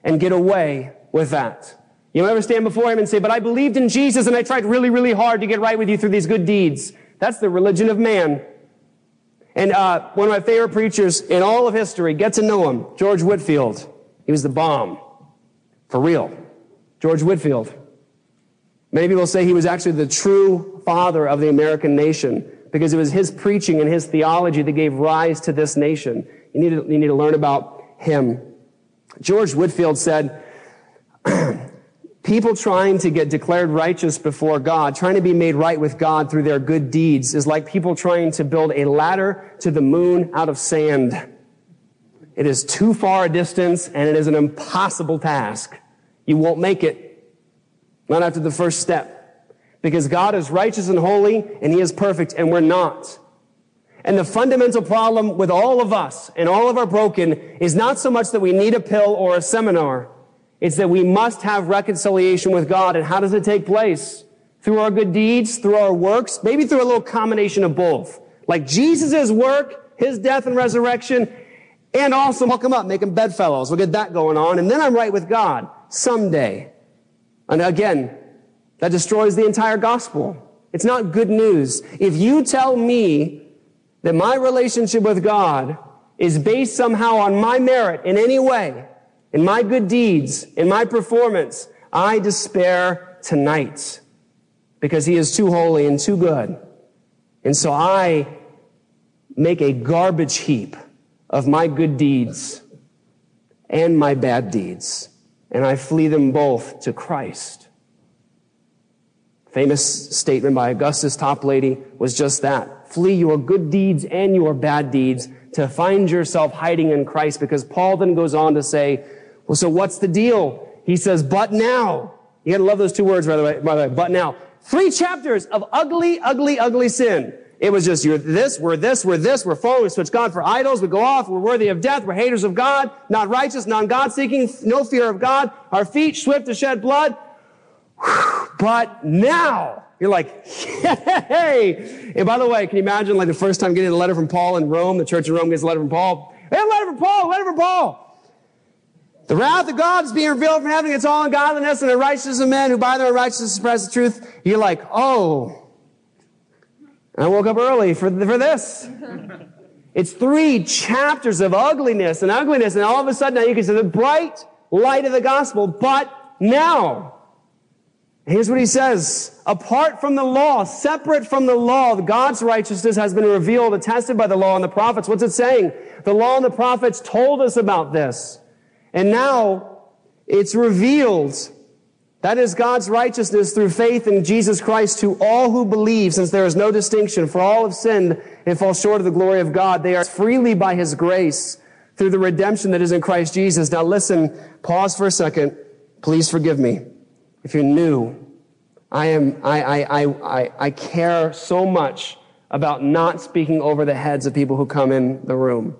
and get away with that. You'll never stand before him and say, but I believed in Jesus and I tried really, really hard to get right with you through these good deeds. That's the religion of man. And uh, one of my favorite preachers in all of history, get to know him, George Whitefield. He was the bomb. For real. George Whitefield. Many people say he was actually the true father of the American nation because it was his preaching and his theology that gave rise to this nation. You need to, you need to learn about him. George Whitefield said, [clears throat] People trying to get declared righteous before God, trying to be made right with God through their good deeds, is like people trying to build a ladder to the moon out of sand. It is too far a distance and it is an impossible task. You won't make it. Not after the first step. Because God is righteous and holy and He is perfect and we're not. And the fundamental problem with all of us and all of our broken is not so much that we need a pill or a seminar. It's that we must have reconciliation with God. And how does it take place? Through our good deeds, through our works, maybe through a little combination of both. Like Jesus' work, His death and resurrection, and also hook them up, make them bedfellows. We'll get that going on. And then I'm right with God someday. And again, that destroys the entire gospel. It's not good news. If you tell me that my relationship with God is based somehow on my merit in any way, in my good deeds, in my performance, I despair tonight because he is too holy and too good. And so I make a garbage heap of my good deeds and my bad deeds, and I flee them both to Christ. Famous statement by Augustus Toplady was just that. Flee your good deeds and your bad deeds to find yourself hiding in Christ because Paul then goes on to say, well, so what's the deal? He says, but now. You gotta love those two words, by the way, by the way, but now. Three chapters of ugly, ugly, ugly sin. It was just, you're this, we're this, we're this, we're following, we switch God for idols, we go off, we're worthy of death, we're haters of God, not righteous, non-God seeking, no fear of God, our feet swift to shed blood. [sighs] But now, you're like, [laughs] hey! And by the way, can you imagine like the first time getting a letter from Paul in Rome, the church in Rome gets a letter from Paul. Hey, a letter from Paul, letter from Paul. The wrath of God is being revealed from heaven. It's all ungodliness and unrighteousness of men who by their unrighteousness suppress the truth. You're like, oh, I woke up early for, for this. it's three chapters of ugliness and ugliness, and all of a sudden now you can see the bright light of the gospel. But now, here's what he says. Apart from the law, separate from the law, God's righteousness has been revealed, attested by the law and the prophets. What's it saying? The law and the prophets told us about this. And now it's revealed. That is God's righteousness through faith in Jesus Christ to all who believe, since there is no distinction. For all have sinned and fall short of the glory of God. They are freely by His grace through the redemption that is in Christ Jesus. Now listen, pause for a second. Please forgive me. If you're new, I am, I, I, I, I, care so much about not speaking over the heads of people who come in the room.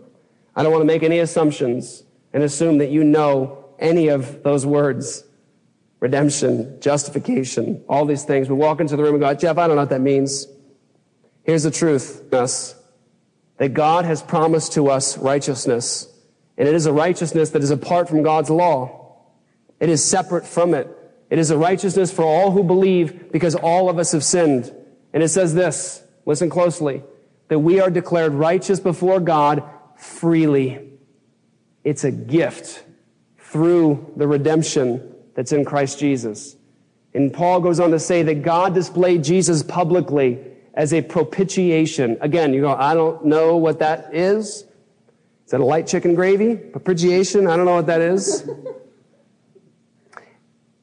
I don't want to make any assumptions and assume that you know any of those words redemption, justification, all these things. We walk into the room and go, Jeff, I don't know what that means. Here's the truth, us, that God has promised to us righteousness, and it is a righteousness that is apart from God's law. It is separate from it. It is a righteousness for all who believe because all of us have sinned. And it says this, listen closely, that we are declared righteous before God freely. It's a gift through the redemption that's in Christ Jesus. And Paul goes on to say that God displayed Jesus publicly as a propitiation. Again, you go, I don't know what that is. Is that a light chicken gravy? Propitiation? I don't know what that is.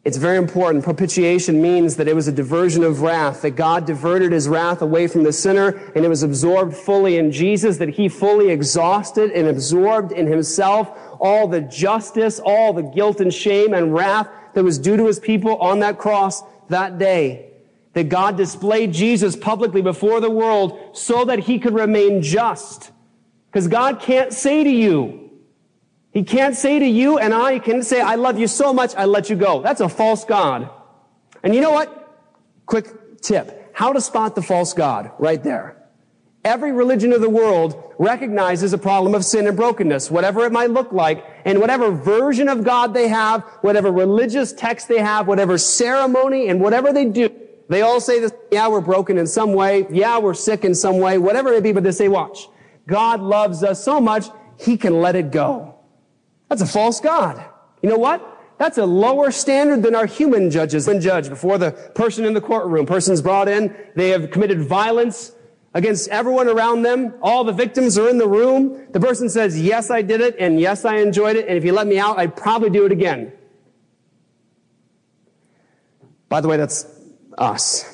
It's very important. Propitiation means that it was a diversion of wrath, that God diverted his wrath away from the sinner and it was absorbed fully in Jesus, that he fully exhausted and absorbed in himself all the justice, all the guilt and shame and wrath that was due to his people on that cross that day. That God displayed Jesus publicly before the world so that he could remain just. Because God can't say to you, he can't say to you and I, he can say, I love you so much, I let you go. That's a false God. And you know what? Quick tip. How to spot the false God right there. Every religion of the world recognizes a problem of sin and brokenness, whatever it might look like, and whatever version of God they have, whatever religious text they have, whatever ceremony and whatever they do. They all say this, yeah, we're broken in some way. Yeah, we're sick in some way, whatever it be, but they say, watch. God loves us so much, He can let it go. That's a false God. You know what? That's a lower standard than our human judges. When judge before the person in the courtroom, person's brought in, they have committed violence against everyone around them. All the victims are in the room. The person says, yes, I did it, and yes, I enjoyed it, and if you let me out, I'd probably do it again. By the way, that's us.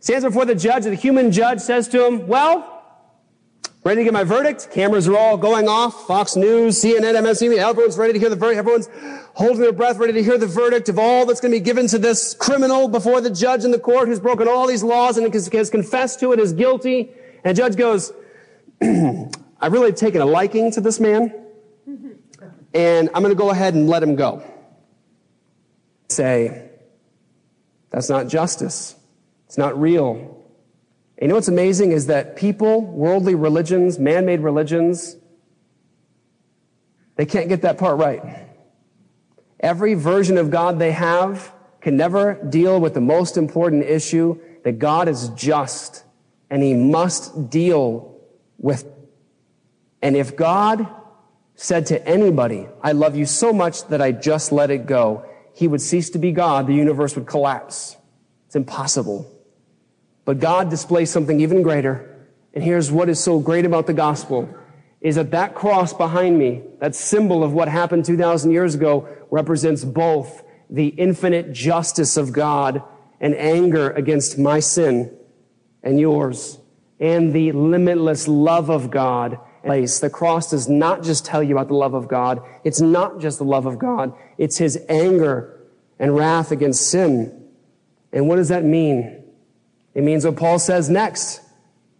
Stands before the judge, the human judge says to him, well, ready to get my verdict. Cameras are all going off. Fox News, CNN, MSNBC, everyone's ready to hear the verdict. Everyone's holding their breath, ready to hear the verdict of all that's going to be given to this criminal before the judge in the court who's broken all these laws and has confessed to it as guilty. And the judge goes, [clears throat] I've really taken a liking to this man, and I'm going to go ahead and let him go. Say, that's not justice. It's not real. And you know what's amazing is that people, worldly religions, man made religions, they can't get that part right. Every version of God they have can never deal with the most important issue that God is just and he must deal with. And if God said to anybody, I love you so much that I just let it go, he would cease to be God. The universe would collapse. It's impossible. But God displays something even greater. And here's what is so great about the gospel is that that cross behind me, that symbol of what happened 2,000 years ago, represents both the infinite justice of God and anger against my sin and yours, and the limitless love of God. Place. The cross does not just tell you about the love of God. It's not just the love of God. It's his anger and wrath against sin. And what does that mean? It means what Paul says next.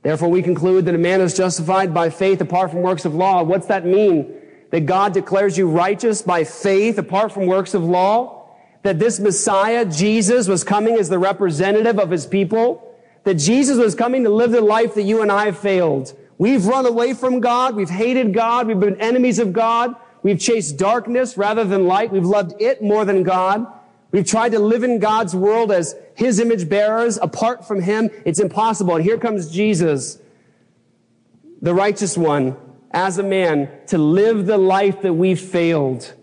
Therefore, we conclude that a man is justified by faith apart from works of law. What's that mean? That God declares you righteous by faith apart from works of law? That this Messiah, Jesus, was coming as the representative of his people? That Jesus was coming to live the life that you and I have failed? We've run away from God. We've hated God. We've been enemies of God. We've chased darkness rather than light. We've loved it more than God. We've tried to live in God's world as His image bearers. Apart from Him, it's impossible. And here comes Jesus, the righteous one, as a man, to live the life that we failed,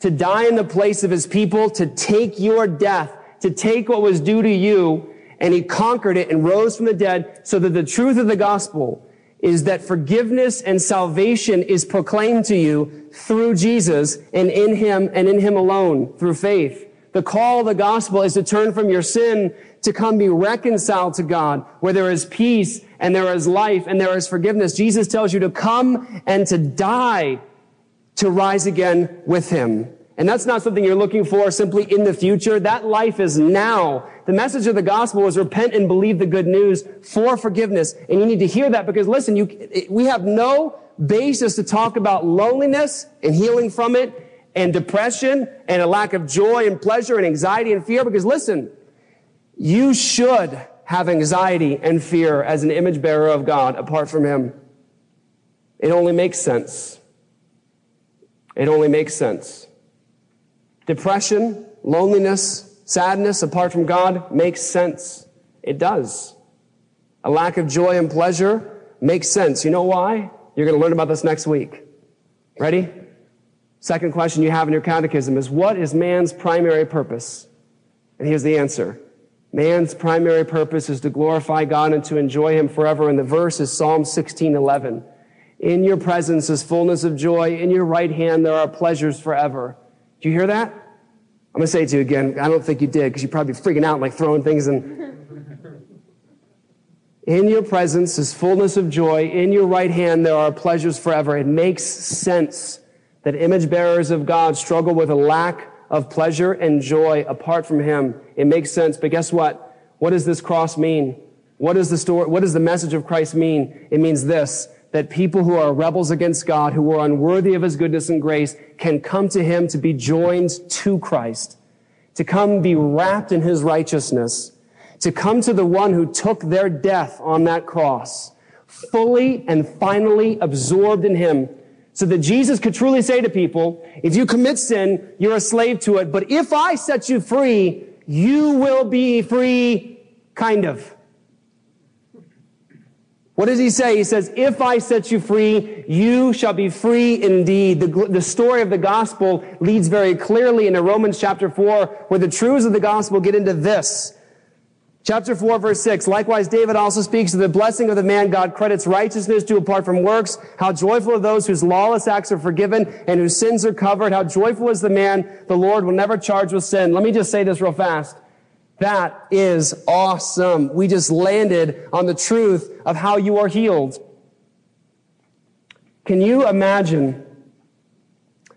to die in the place of His people, to take your death, to take what was due to you, and He conquered it and rose from the dead so that the truth of the gospel is that forgiveness and salvation is proclaimed to you through Jesus and in Him and in Him alone, through faith. The call of the gospel is to turn from your sin to come be reconciled to God, where there is peace and there is life and there is forgiveness. Jesus tells you to come and to die to rise again with him. And that's not something you're looking for simply in the future. That life is now. The message of the gospel is repent and believe the good news for forgiveness. And you need to hear that because listen, you, we have no basis to talk about loneliness and healing from it and depression and a lack of joy and pleasure and anxiety and fear. Because listen, you should have anxiety and fear as an image bearer of God apart from Him. It only makes sense. It only makes sense. Depression, loneliness, sadness apart from God makes sense. It does. A lack of joy and pleasure makes sense. You know why? You're going to learn about this next week. Ready? Second question you have in your catechism is what is man's primary purpose? And here's the answer. Man's primary purpose is to glorify God and to enjoy him forever. And the verse is Psalm 16:11. In your presence is fullness of joy. In your right hand there are pleasures forever. Do you hear that? I'm going to say it to you again. I don't think you did because you're probably freaking out like throwing things in. [laughs] In your presence is fullness of joy. In your right hand there are pleasures forever. It makes sense that image bearers of God struggle with a lack of pleasure and joy apart from Him. It makes sense, but guess what? What does this cross mean? What does the story, what does the message of Christ mean? It means this, that people who are rebels against God, who are unworthy of His goodness and grace, can come to Him to be joined to Christ, to come be wrapped in His righteousness, to come to the one who took their death on that cross, fully and finally absorbed in Him, so that Jesus could truly say to people, if you commit sin, you're a slave to it. But if I set you free, you will be free, kind of. What does he say? He says, if I set you free, you shall be free indeed. The, the story of the gospel leads very clearly into Romans chapter 4, where the truths of the gospel get into this. Chapter 4, verse 6. Likewise, David also speaks of the blessing of the man God credits righteousness to apart from works. How joyful are those whose lawless acts are forgiven and whose sins are covered. How joyful is the man the Lord will never charge with sin. Let me just say this real fast. That is awesome. We just landed on the truth of how you are healed. Can you imagine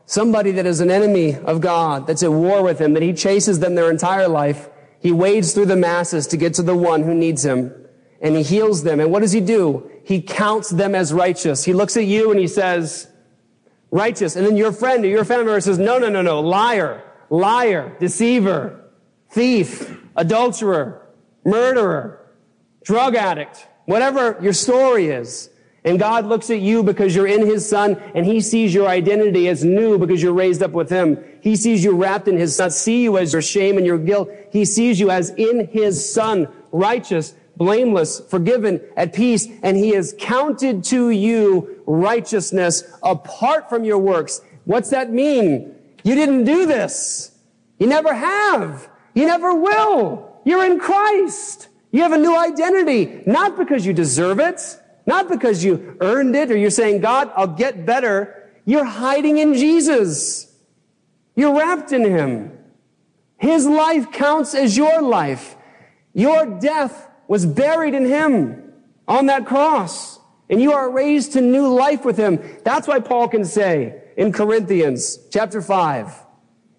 somebody that is an enemy of God, that's at war with him, that he chases them their entire life? He wades through the masses to get to the one who needs him and he heals them. And what does he do? He counts them as righteous. He looks at you and he says, righteous. And then your friend or your family member says, no, no, no, no, liar, liar, deceiver, thief, adulterer, murderer, drug addict, whatever your story is. And God looks at you because you're in His Son and He sees your identity as new because you're raised up with Him. He sees you wrapped in His Son, see you as your shame and your guilt. He sees you as in His Son, righteous, blameless, forgiven, at peace, and He has counted to you righteousness apart from your works. What's that mean? You didn't do this. You never have. You never will. You're in Christ. You have a new identity, not because you deserve it, not because you earned it or you're saying, God, I'll get better. You're hiding in Jesus. You're wrapped in Him. His life counts as your life. Your death was buried in Him on that cross. And you are raised to new life with Him. That's why Paul can say in Corinthians chapter 5,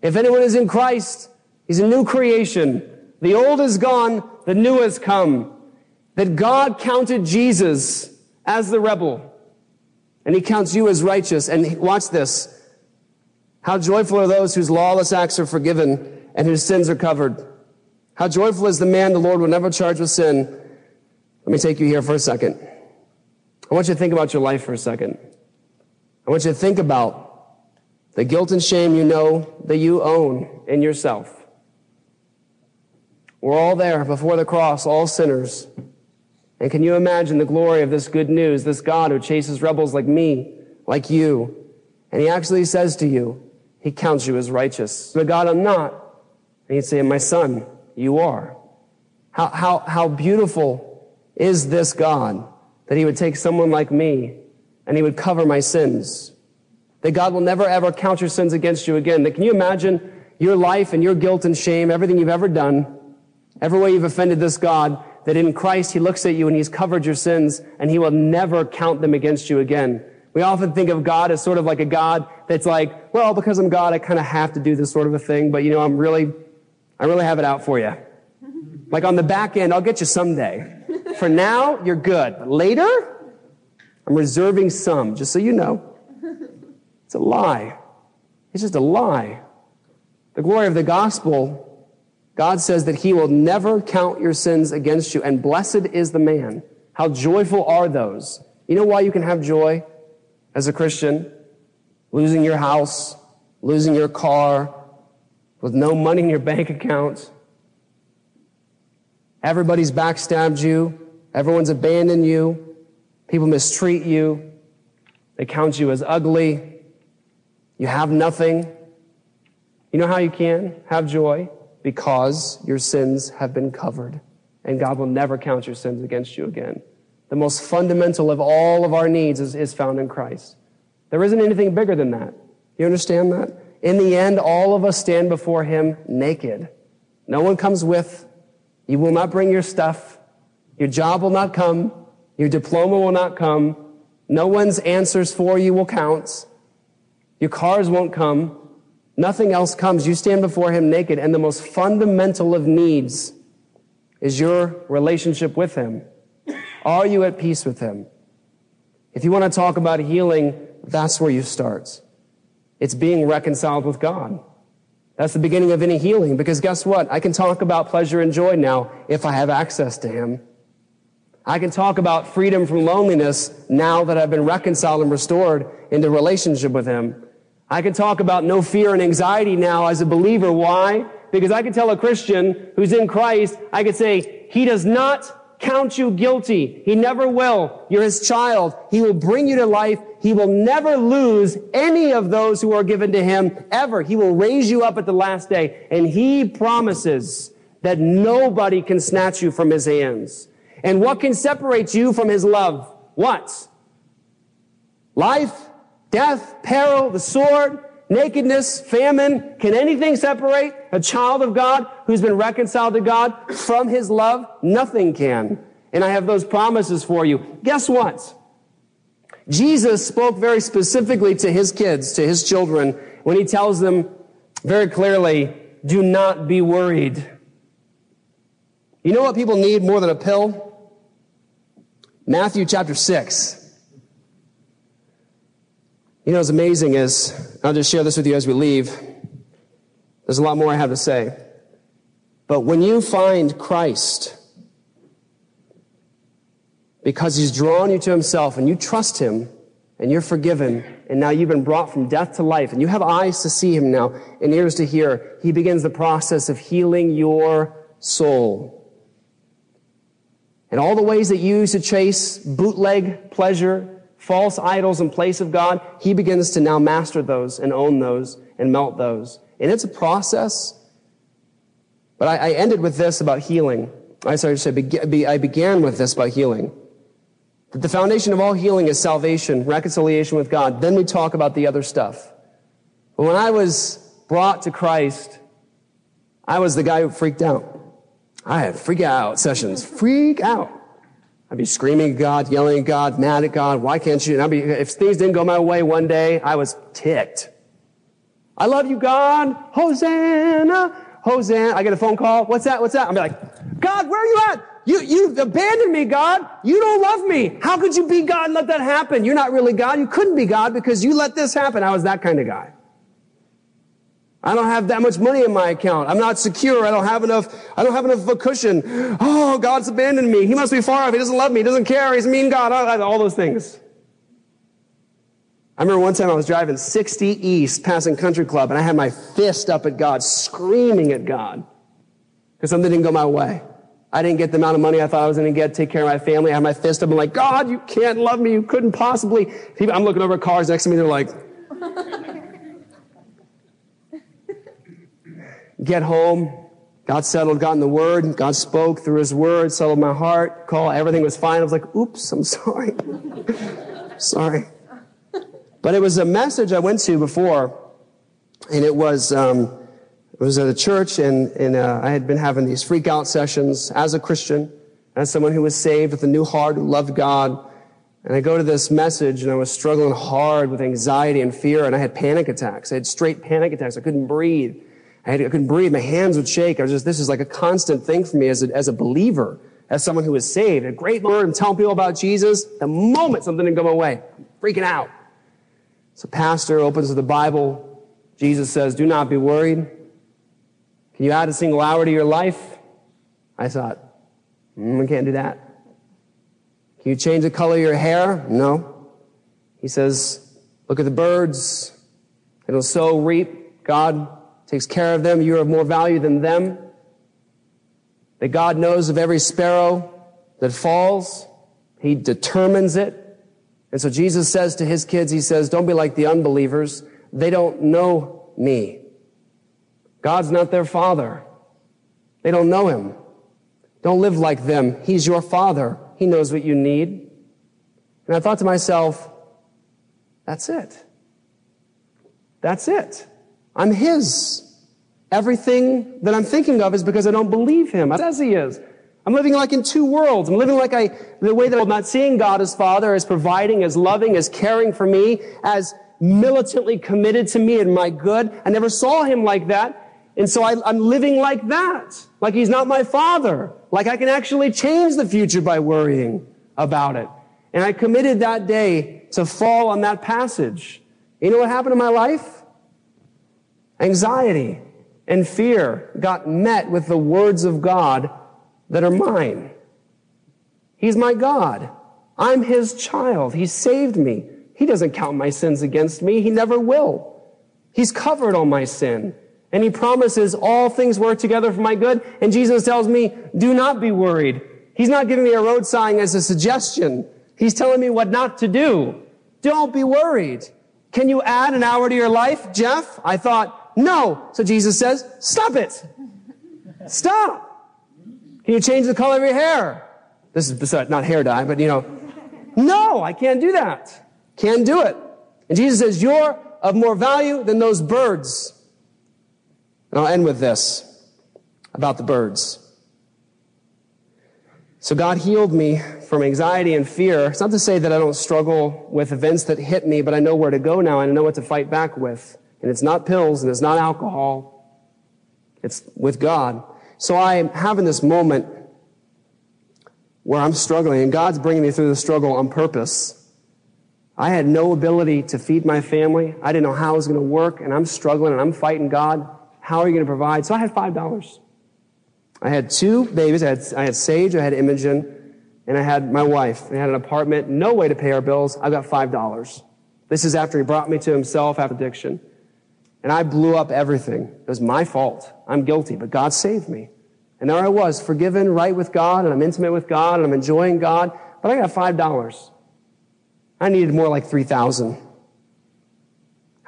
if anyone is in Christ, He's a new creation. The old is gone, the new has come. That God counted Jesus as the rebel, and he counts you as righteous. And watch this. How joyful are those whose lawless acts are forgiven and whose sins are covered. How joyful is the man the Lord will never charge with sin. Let me take you here for a second. I want you to think about your life for a second. I want you to think about the guilt and shame you know that you own in yourself. We're all there before the cross, all sinners. And can you imagine the glory of this good news, this God who chases rebels like me, like you? And he actually says to you, he counts you as righteous. But God, I'm not. And he'd say, my son, you are. How, how, how beautiful is this God that he would take someone like me and he would cover my sins? That God will never ever count your sins against you again. That can you imagine your life and your guilt and shame, everything you've ever done, Every way you've offended this God, that in Christ He looks at you and He's covered your sins and He will never count them against you again. We often think of God as sort of like a God that's like, well, because I'm God, I kind of have to do this sort of a thing, but you know, I'm really, I really have it out for you. [laughs] Like on the back end, I'll get you someday. For now, you're good. But later, I'm reserving some, just so you know. It's a lie. It's just a lie. The glory of the gospel God says that he will never count your sins against you, and blessed is the man. How joyful are those? You know why you can have joy as a Christian? Losing your house, losing your car, with no money in your bank account. Everybody's backstabbed you. Everyone's abandoned you. People mistreat you. They count you as ugly. You have nothing. You know how you can have joy? Because your sins have been covered and God will never count your sins against you again. The most fundamental of all of our needs is, is found in Christ. There isn't anything bigger than that. You understand that? In the end, all of us stand before Him naked. No one comes with. You will not bring your stuff. Your job will not come. Your diploma will not come. No one's answers for you will count. Your cars won't come. Nothing else comes. You stand before Him naked, and the most fundamental of needs is your relationship with Him. Are you at peace with Him? If you want to talk about healing, that's where you start. It's being reconciled with God. That's the beginning of any healing because guess what? I can talk about pleasure and joy now if I have access to Him. I can talk about freedom from loneliness now that I've been reconciled and restored into relationship with Him. I can talk about no fear and anxiety now as a believer. Why? Because I can tell a Christian who's in Christ, I could say, he does not count you guilty. He never will. You're his child. He will bring you to life. He will never lose any of those who are given to him ever. He will raise you up at the last day. And he promises that nobody can snatch you from his hands. And what can separate you from his love? What? Life, death, peril, the sword, nakedness, famine. Can anything separate a child of God who's been reconciled to God from his love? Nothing can. And I have those promises for you. Guess what? Jesus spoke very specifically to his kids, to his children, when he tells them very clearly, do not be worried. You know what people need more than a pill? Matthew chapter 6. You know what's amazing is, I'll just share this with you as we leave. There's a lot more I have to say. But when you find Christ, because he's drawn you to himself and you trust him and you're forgiven and now you've been brought from death to life and you have eyes to see him now and ears to hear, he begins the process of healing your soul. And all the ways that you used to chase bootleg pleasure, false idols in place of God, he begins to now master those and own those and melt those. And it's a process. But I, I ended with this about healing. I started to say, I began with this about healing. That the foundation of all healing is salvation, reconciliation with God. Then we talk about the other stuff. But when I was brought to Christ, I was the guy who freaked out. I had freak out sessions, freak out. I'd be screaming at God, yelling at God, mad at God. Why can't you? And I'd be, if things didn't go my way one day, I was ticked. I love you, God. Hosanna, Hosanna. I get a phone call. What's that? What's that? I'm like, God, where are you at? You, you abandoned me, God. You don't love me. How could you be God and let that happen? You're not really God. You couldn't be God because you let this happen. I was that kind of guy. I don't have that much money in my account. I'm not secure. I don't have enough, I don't have enough of a cushion. Oh, God's abandoned me. He must be far off. He doesn't love me. He doesn't care. He's a mean God. All those things. I remember one time I was driving 60 East passing Country Club and I had my fist up at God, screaming at God because something didn't go my way. I didn't get the amount of money I thought I was going to get, to take care of my family. I had my fist up and like, God, you can't love me. You couldn't possibly. I'm looking over cars next to me. They're like, get home. God settled, got in the Word. God spoke through His Word, settled my heart. Call, everything was fine. I was like, oops, I'm [laughs] sorry. sorry. But it was a message I went to before, and it was, um, it was at a church, and, and uh, I had been having these freak out sessions as a Christian, as someone who was saved with a new heart, who loved God. And I go to this message, and I was struggling hard with anxiety and fear, and I had panic attacks. I had straight panic attacks. I couldn't breathe. I, had, I couldn't breathe. My hands would shake. I was just, this is like a constant thing for me as a, as a believer, as someone who is saved. A great word and telling people about Jesus. The moment something didn't go my way, I'm freaking out. So pastor opens the Bible. Jesus says, do not be worried. Can you add a single hour to your life? I thought, mm, I can't do that. Can you change the color of your hair? No. He says, look at the birds. It'll sow, reap. God takes care of them. You're of more value than them. That God knows of every sparrow that falls. He determines it. And so Jesus says to his kids, he says, don't be like the unbelievers. They don't know me. God's not their father. They don't know him. Don't live like them. He's your father. He knows what you need. And I thought to myself, that's it. That's it. I'm His. Everything that I'm thinking of is because I don't believe Him. He says He is. I'm living like in two worlds. I'm living like I, the way that I'm not seeing God as Father, as providing, as loving, as caring for me, as militantly committed to me and my good. I never saw Him like that. And so I, I'm living like that. Like He's not my Father. Like I can actually change the future by worrying about it. And I committed that day to fall on that passage. You know what happened in my life? Anxiety and fear got met with the words of God that are mine. He's my God. I'm his child. He saved me. He doesn't count my sins against me. He never will. He's covered all my sin. And he promises all things work together for my good. And Jesus tells me, do not be worried. He's not giving me a road sign as a suggestion. He's telling me what not to do. Don't be worried. Can you add an hour to your life, Jeff? I thought, no. So Jesus says, stop it. Stop. Can you change the color of your hair? This is not hair dye, but you know, no, I can't do that. Can't do it. And Jesus says, you're of more value than those birds. And I'll end with this about the birds. So God healed me from anxiety and fear. It's not to say that I don't struggle with events that hit me, but I know where to go now and I know what to fight back with. And it's not pills and it's not alcohol. It's with God. So I'm having this moment where I'm struggling and God's bringing me through the struggle on purpose. I had no ability to feed my family. I didn't know how it was going to work and I'm struggling and I'm fighting God. How are you going to provide? So I had $5. I had two babies. I had, I had Sage, I had Imogen, and I had my wife. We had an apartment, no way to pay our bills. I got $5. This is after he brought me to himself after addiction. And I blew up everything. It was my fault. I'm guilty, but God saved me. And there I was, forgiven, right with God, and I'm intimate with God, and I'm enjoying God, but I got $5. I needed more like 3000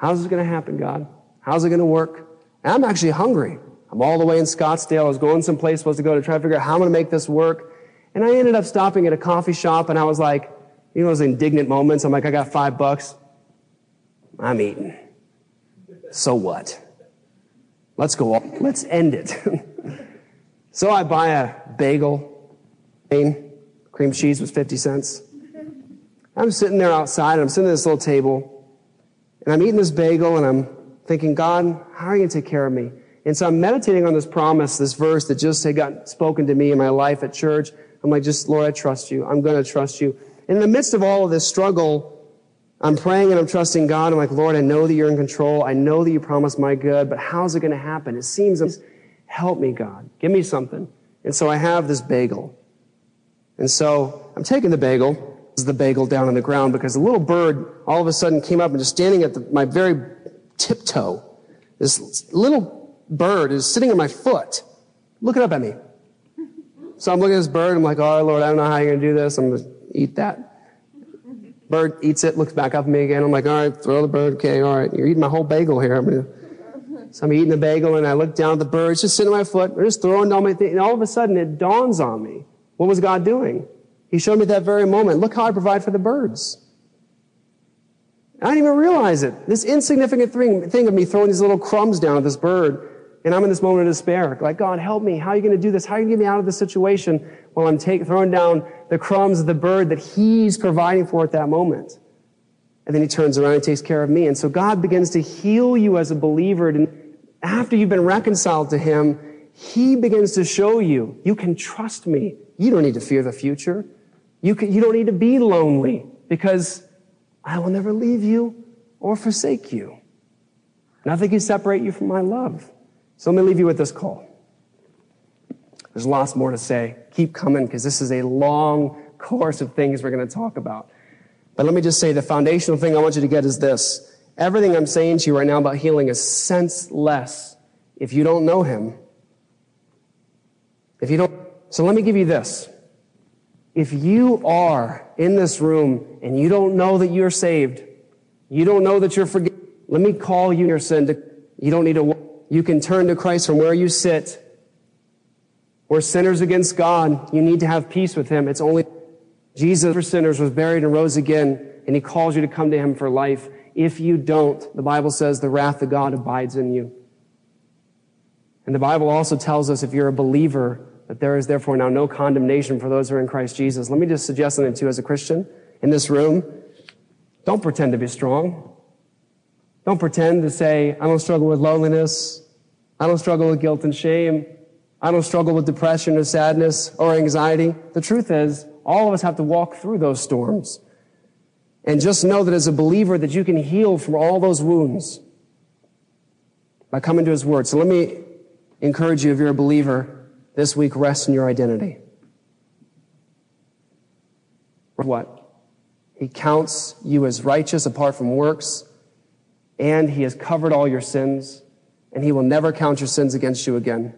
How's this going to happen, God? How's it going to work? And I'm actually hungry. I'm all the way in Scottsdale. I was going someplace supposed to go to try to figure out how I'm going to make this work. And I ended up stopping at a coffee shop and I was like, you know, those indignant moments. I'm like, I got five bucks. I'm eating. So what? Let's go. Let's end it. [laughs] so I buy a bagel. Cream cheese was 50 cents. I'm sitting there outside. and I'm sitting at this little table and I'm eating this bagel and I'm thinking, God, how are you going to take care of me? And so I'm meditating on this promise, this verse that just had gotten spoken to me in my life at church. I'm like, just, Lord, I trust you. I'm going to trust you. And in the midst of all of this struggle, I'm praying and I'm trusting God. I'm like, Lord, I know that you're in control. I know that you promised my good, but how's it going to happen? It seems, help me, God. Give me something. And so I have this bagel. And so I'm taking the bagel, is the bagel down on the ground because a little bird all of a sudden came up and just standing at the, my very tiptoe. This little bird is sitting on my foot, looking up at me. So I'm looking at this bird. I'm like, right, Lord, I don't know how you're going to do this. I'm going to eat that. Bird eats it, looks back up at me again. I'm like, all right, throw the bird. Okay, all right. You're eating my whole bagel here. I'm gonna... So I'm eating the bagel and I look down at the bird. It's just sitting on my foot. They're just throwing down my thing. And all of a sudden it dawns on me. What was God doing? He showed me that very moment. Look how I provide for the birds. I didn't even realize it. This insignificant thing, thing of me throwing these little crumbs down at this bird and I'm in this moment of despair. Like, God, help me. How are you going to do this? How are you going to get me out of this situation while I'm take, throwing down the crumbs of the bird that He's providing for at that moment? And then He turns around and takes care of me. And so God begins to heal you as a believer. And after you've been reconciled to Him, He begins to show you, you can trust me. You don't need to fear the future. You, can, you don't need to be lonely because I will never leave you or forsake you. Nothing can separate you from my love. So let me leave you with this call. There's lots more to say. Keep coming because this is a long course of things we're going to talk about. But let me just say the foundational thing I want you to get is this. Everything I'm saying to you right now about healing is senseless if you don't know Him. If you don't, so let me give you this. If you are in this room and you don't know that you're saved, you don't know that you're forgiven, let me call you your sin to, you don't need to you can turn to Christ from where you sit. We're sinners against God. You need to have peace with Him. It's only Jesus for sinners was buried and rose again, and He calls you to come to Him for life. If you don't, the Bible says the wrath of God abides in you. And the Bible also tells us if you're a believer, that there is therefore now no condemnation for those who are in Christ Jesus. Let me just suggest something to you as a Christian in this room. Don't pretend to be strong. Don't pretend to say, I don't struggle with loneliness. I don't struggle with guilt and shame. I don't struggle with depression or sadness or anxiety. The truth is, all of us have to walk through those storms. And just know that as a believer that you can heal from all those wounds by coming to his word. So let me encourage you if you're a believer this week, rest in your identity. What? He counts you as righteous apart from works and he has covered all your sins, and he will never count your sins against you again.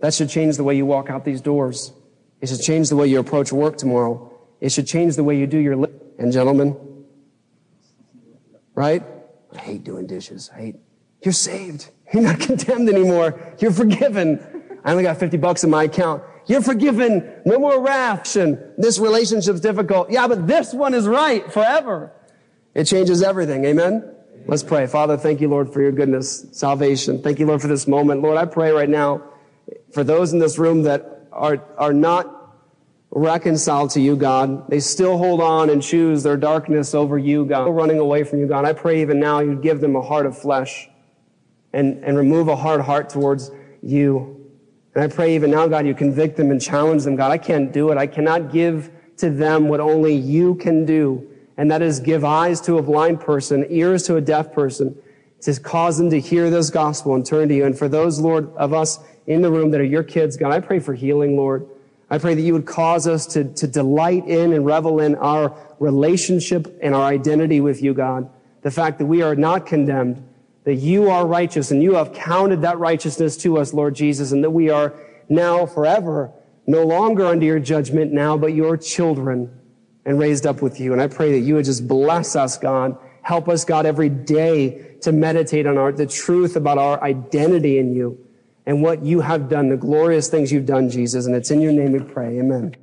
That should change the way you walk out these doors. It should change the way you approach work tomorrow. It should change the way you do your li- and gentlemen. Right? I hate doing dishes. I hate. You're saved. You're not [laughs] condemned anymore. You're forgiven. I only got 50 bucks in my account. You're forgiven. No more wrath. This relationship's difficult. Yeah, but this one is right forever. It changes everything. Amen? Let's pray. Father, thank you, Lord, for your goodness, salvation. Thank you, Lord, for this moment. Lord, I pray right now for those in this room that are, are not reconciled to you, God. They still hold on and choose their darkness over you, God. Running away from you, God. I pray even now you give them a heart of flesh and, and remove a hard heart towards you. And I pray even now, God, you convict them and challenge them. God, I can't do it. I cannot give to them what only you can do. And that is give eyes to a blind person, ears to a deaf person, to cause them to hear this gospel and turn to you. And for those, Lord, of us in the room that are your kids, God, I pray for healing, Lord. I pray that you would cause us to, to delight in and revel in our relationship and our identity with you, God. The fact that we are not condemned, that you are righteous and you have counted that righteousness to us, Lord Jesus, and that we are now forever no longer under your judgment now, but your children and raised up with you. And I pray that you would just bless us, God. Help us, God, every day to meditate on our, the truth about our identity in you and what you have done, the glorious things you've done, Jesus. And it's in your name we pray. Amen.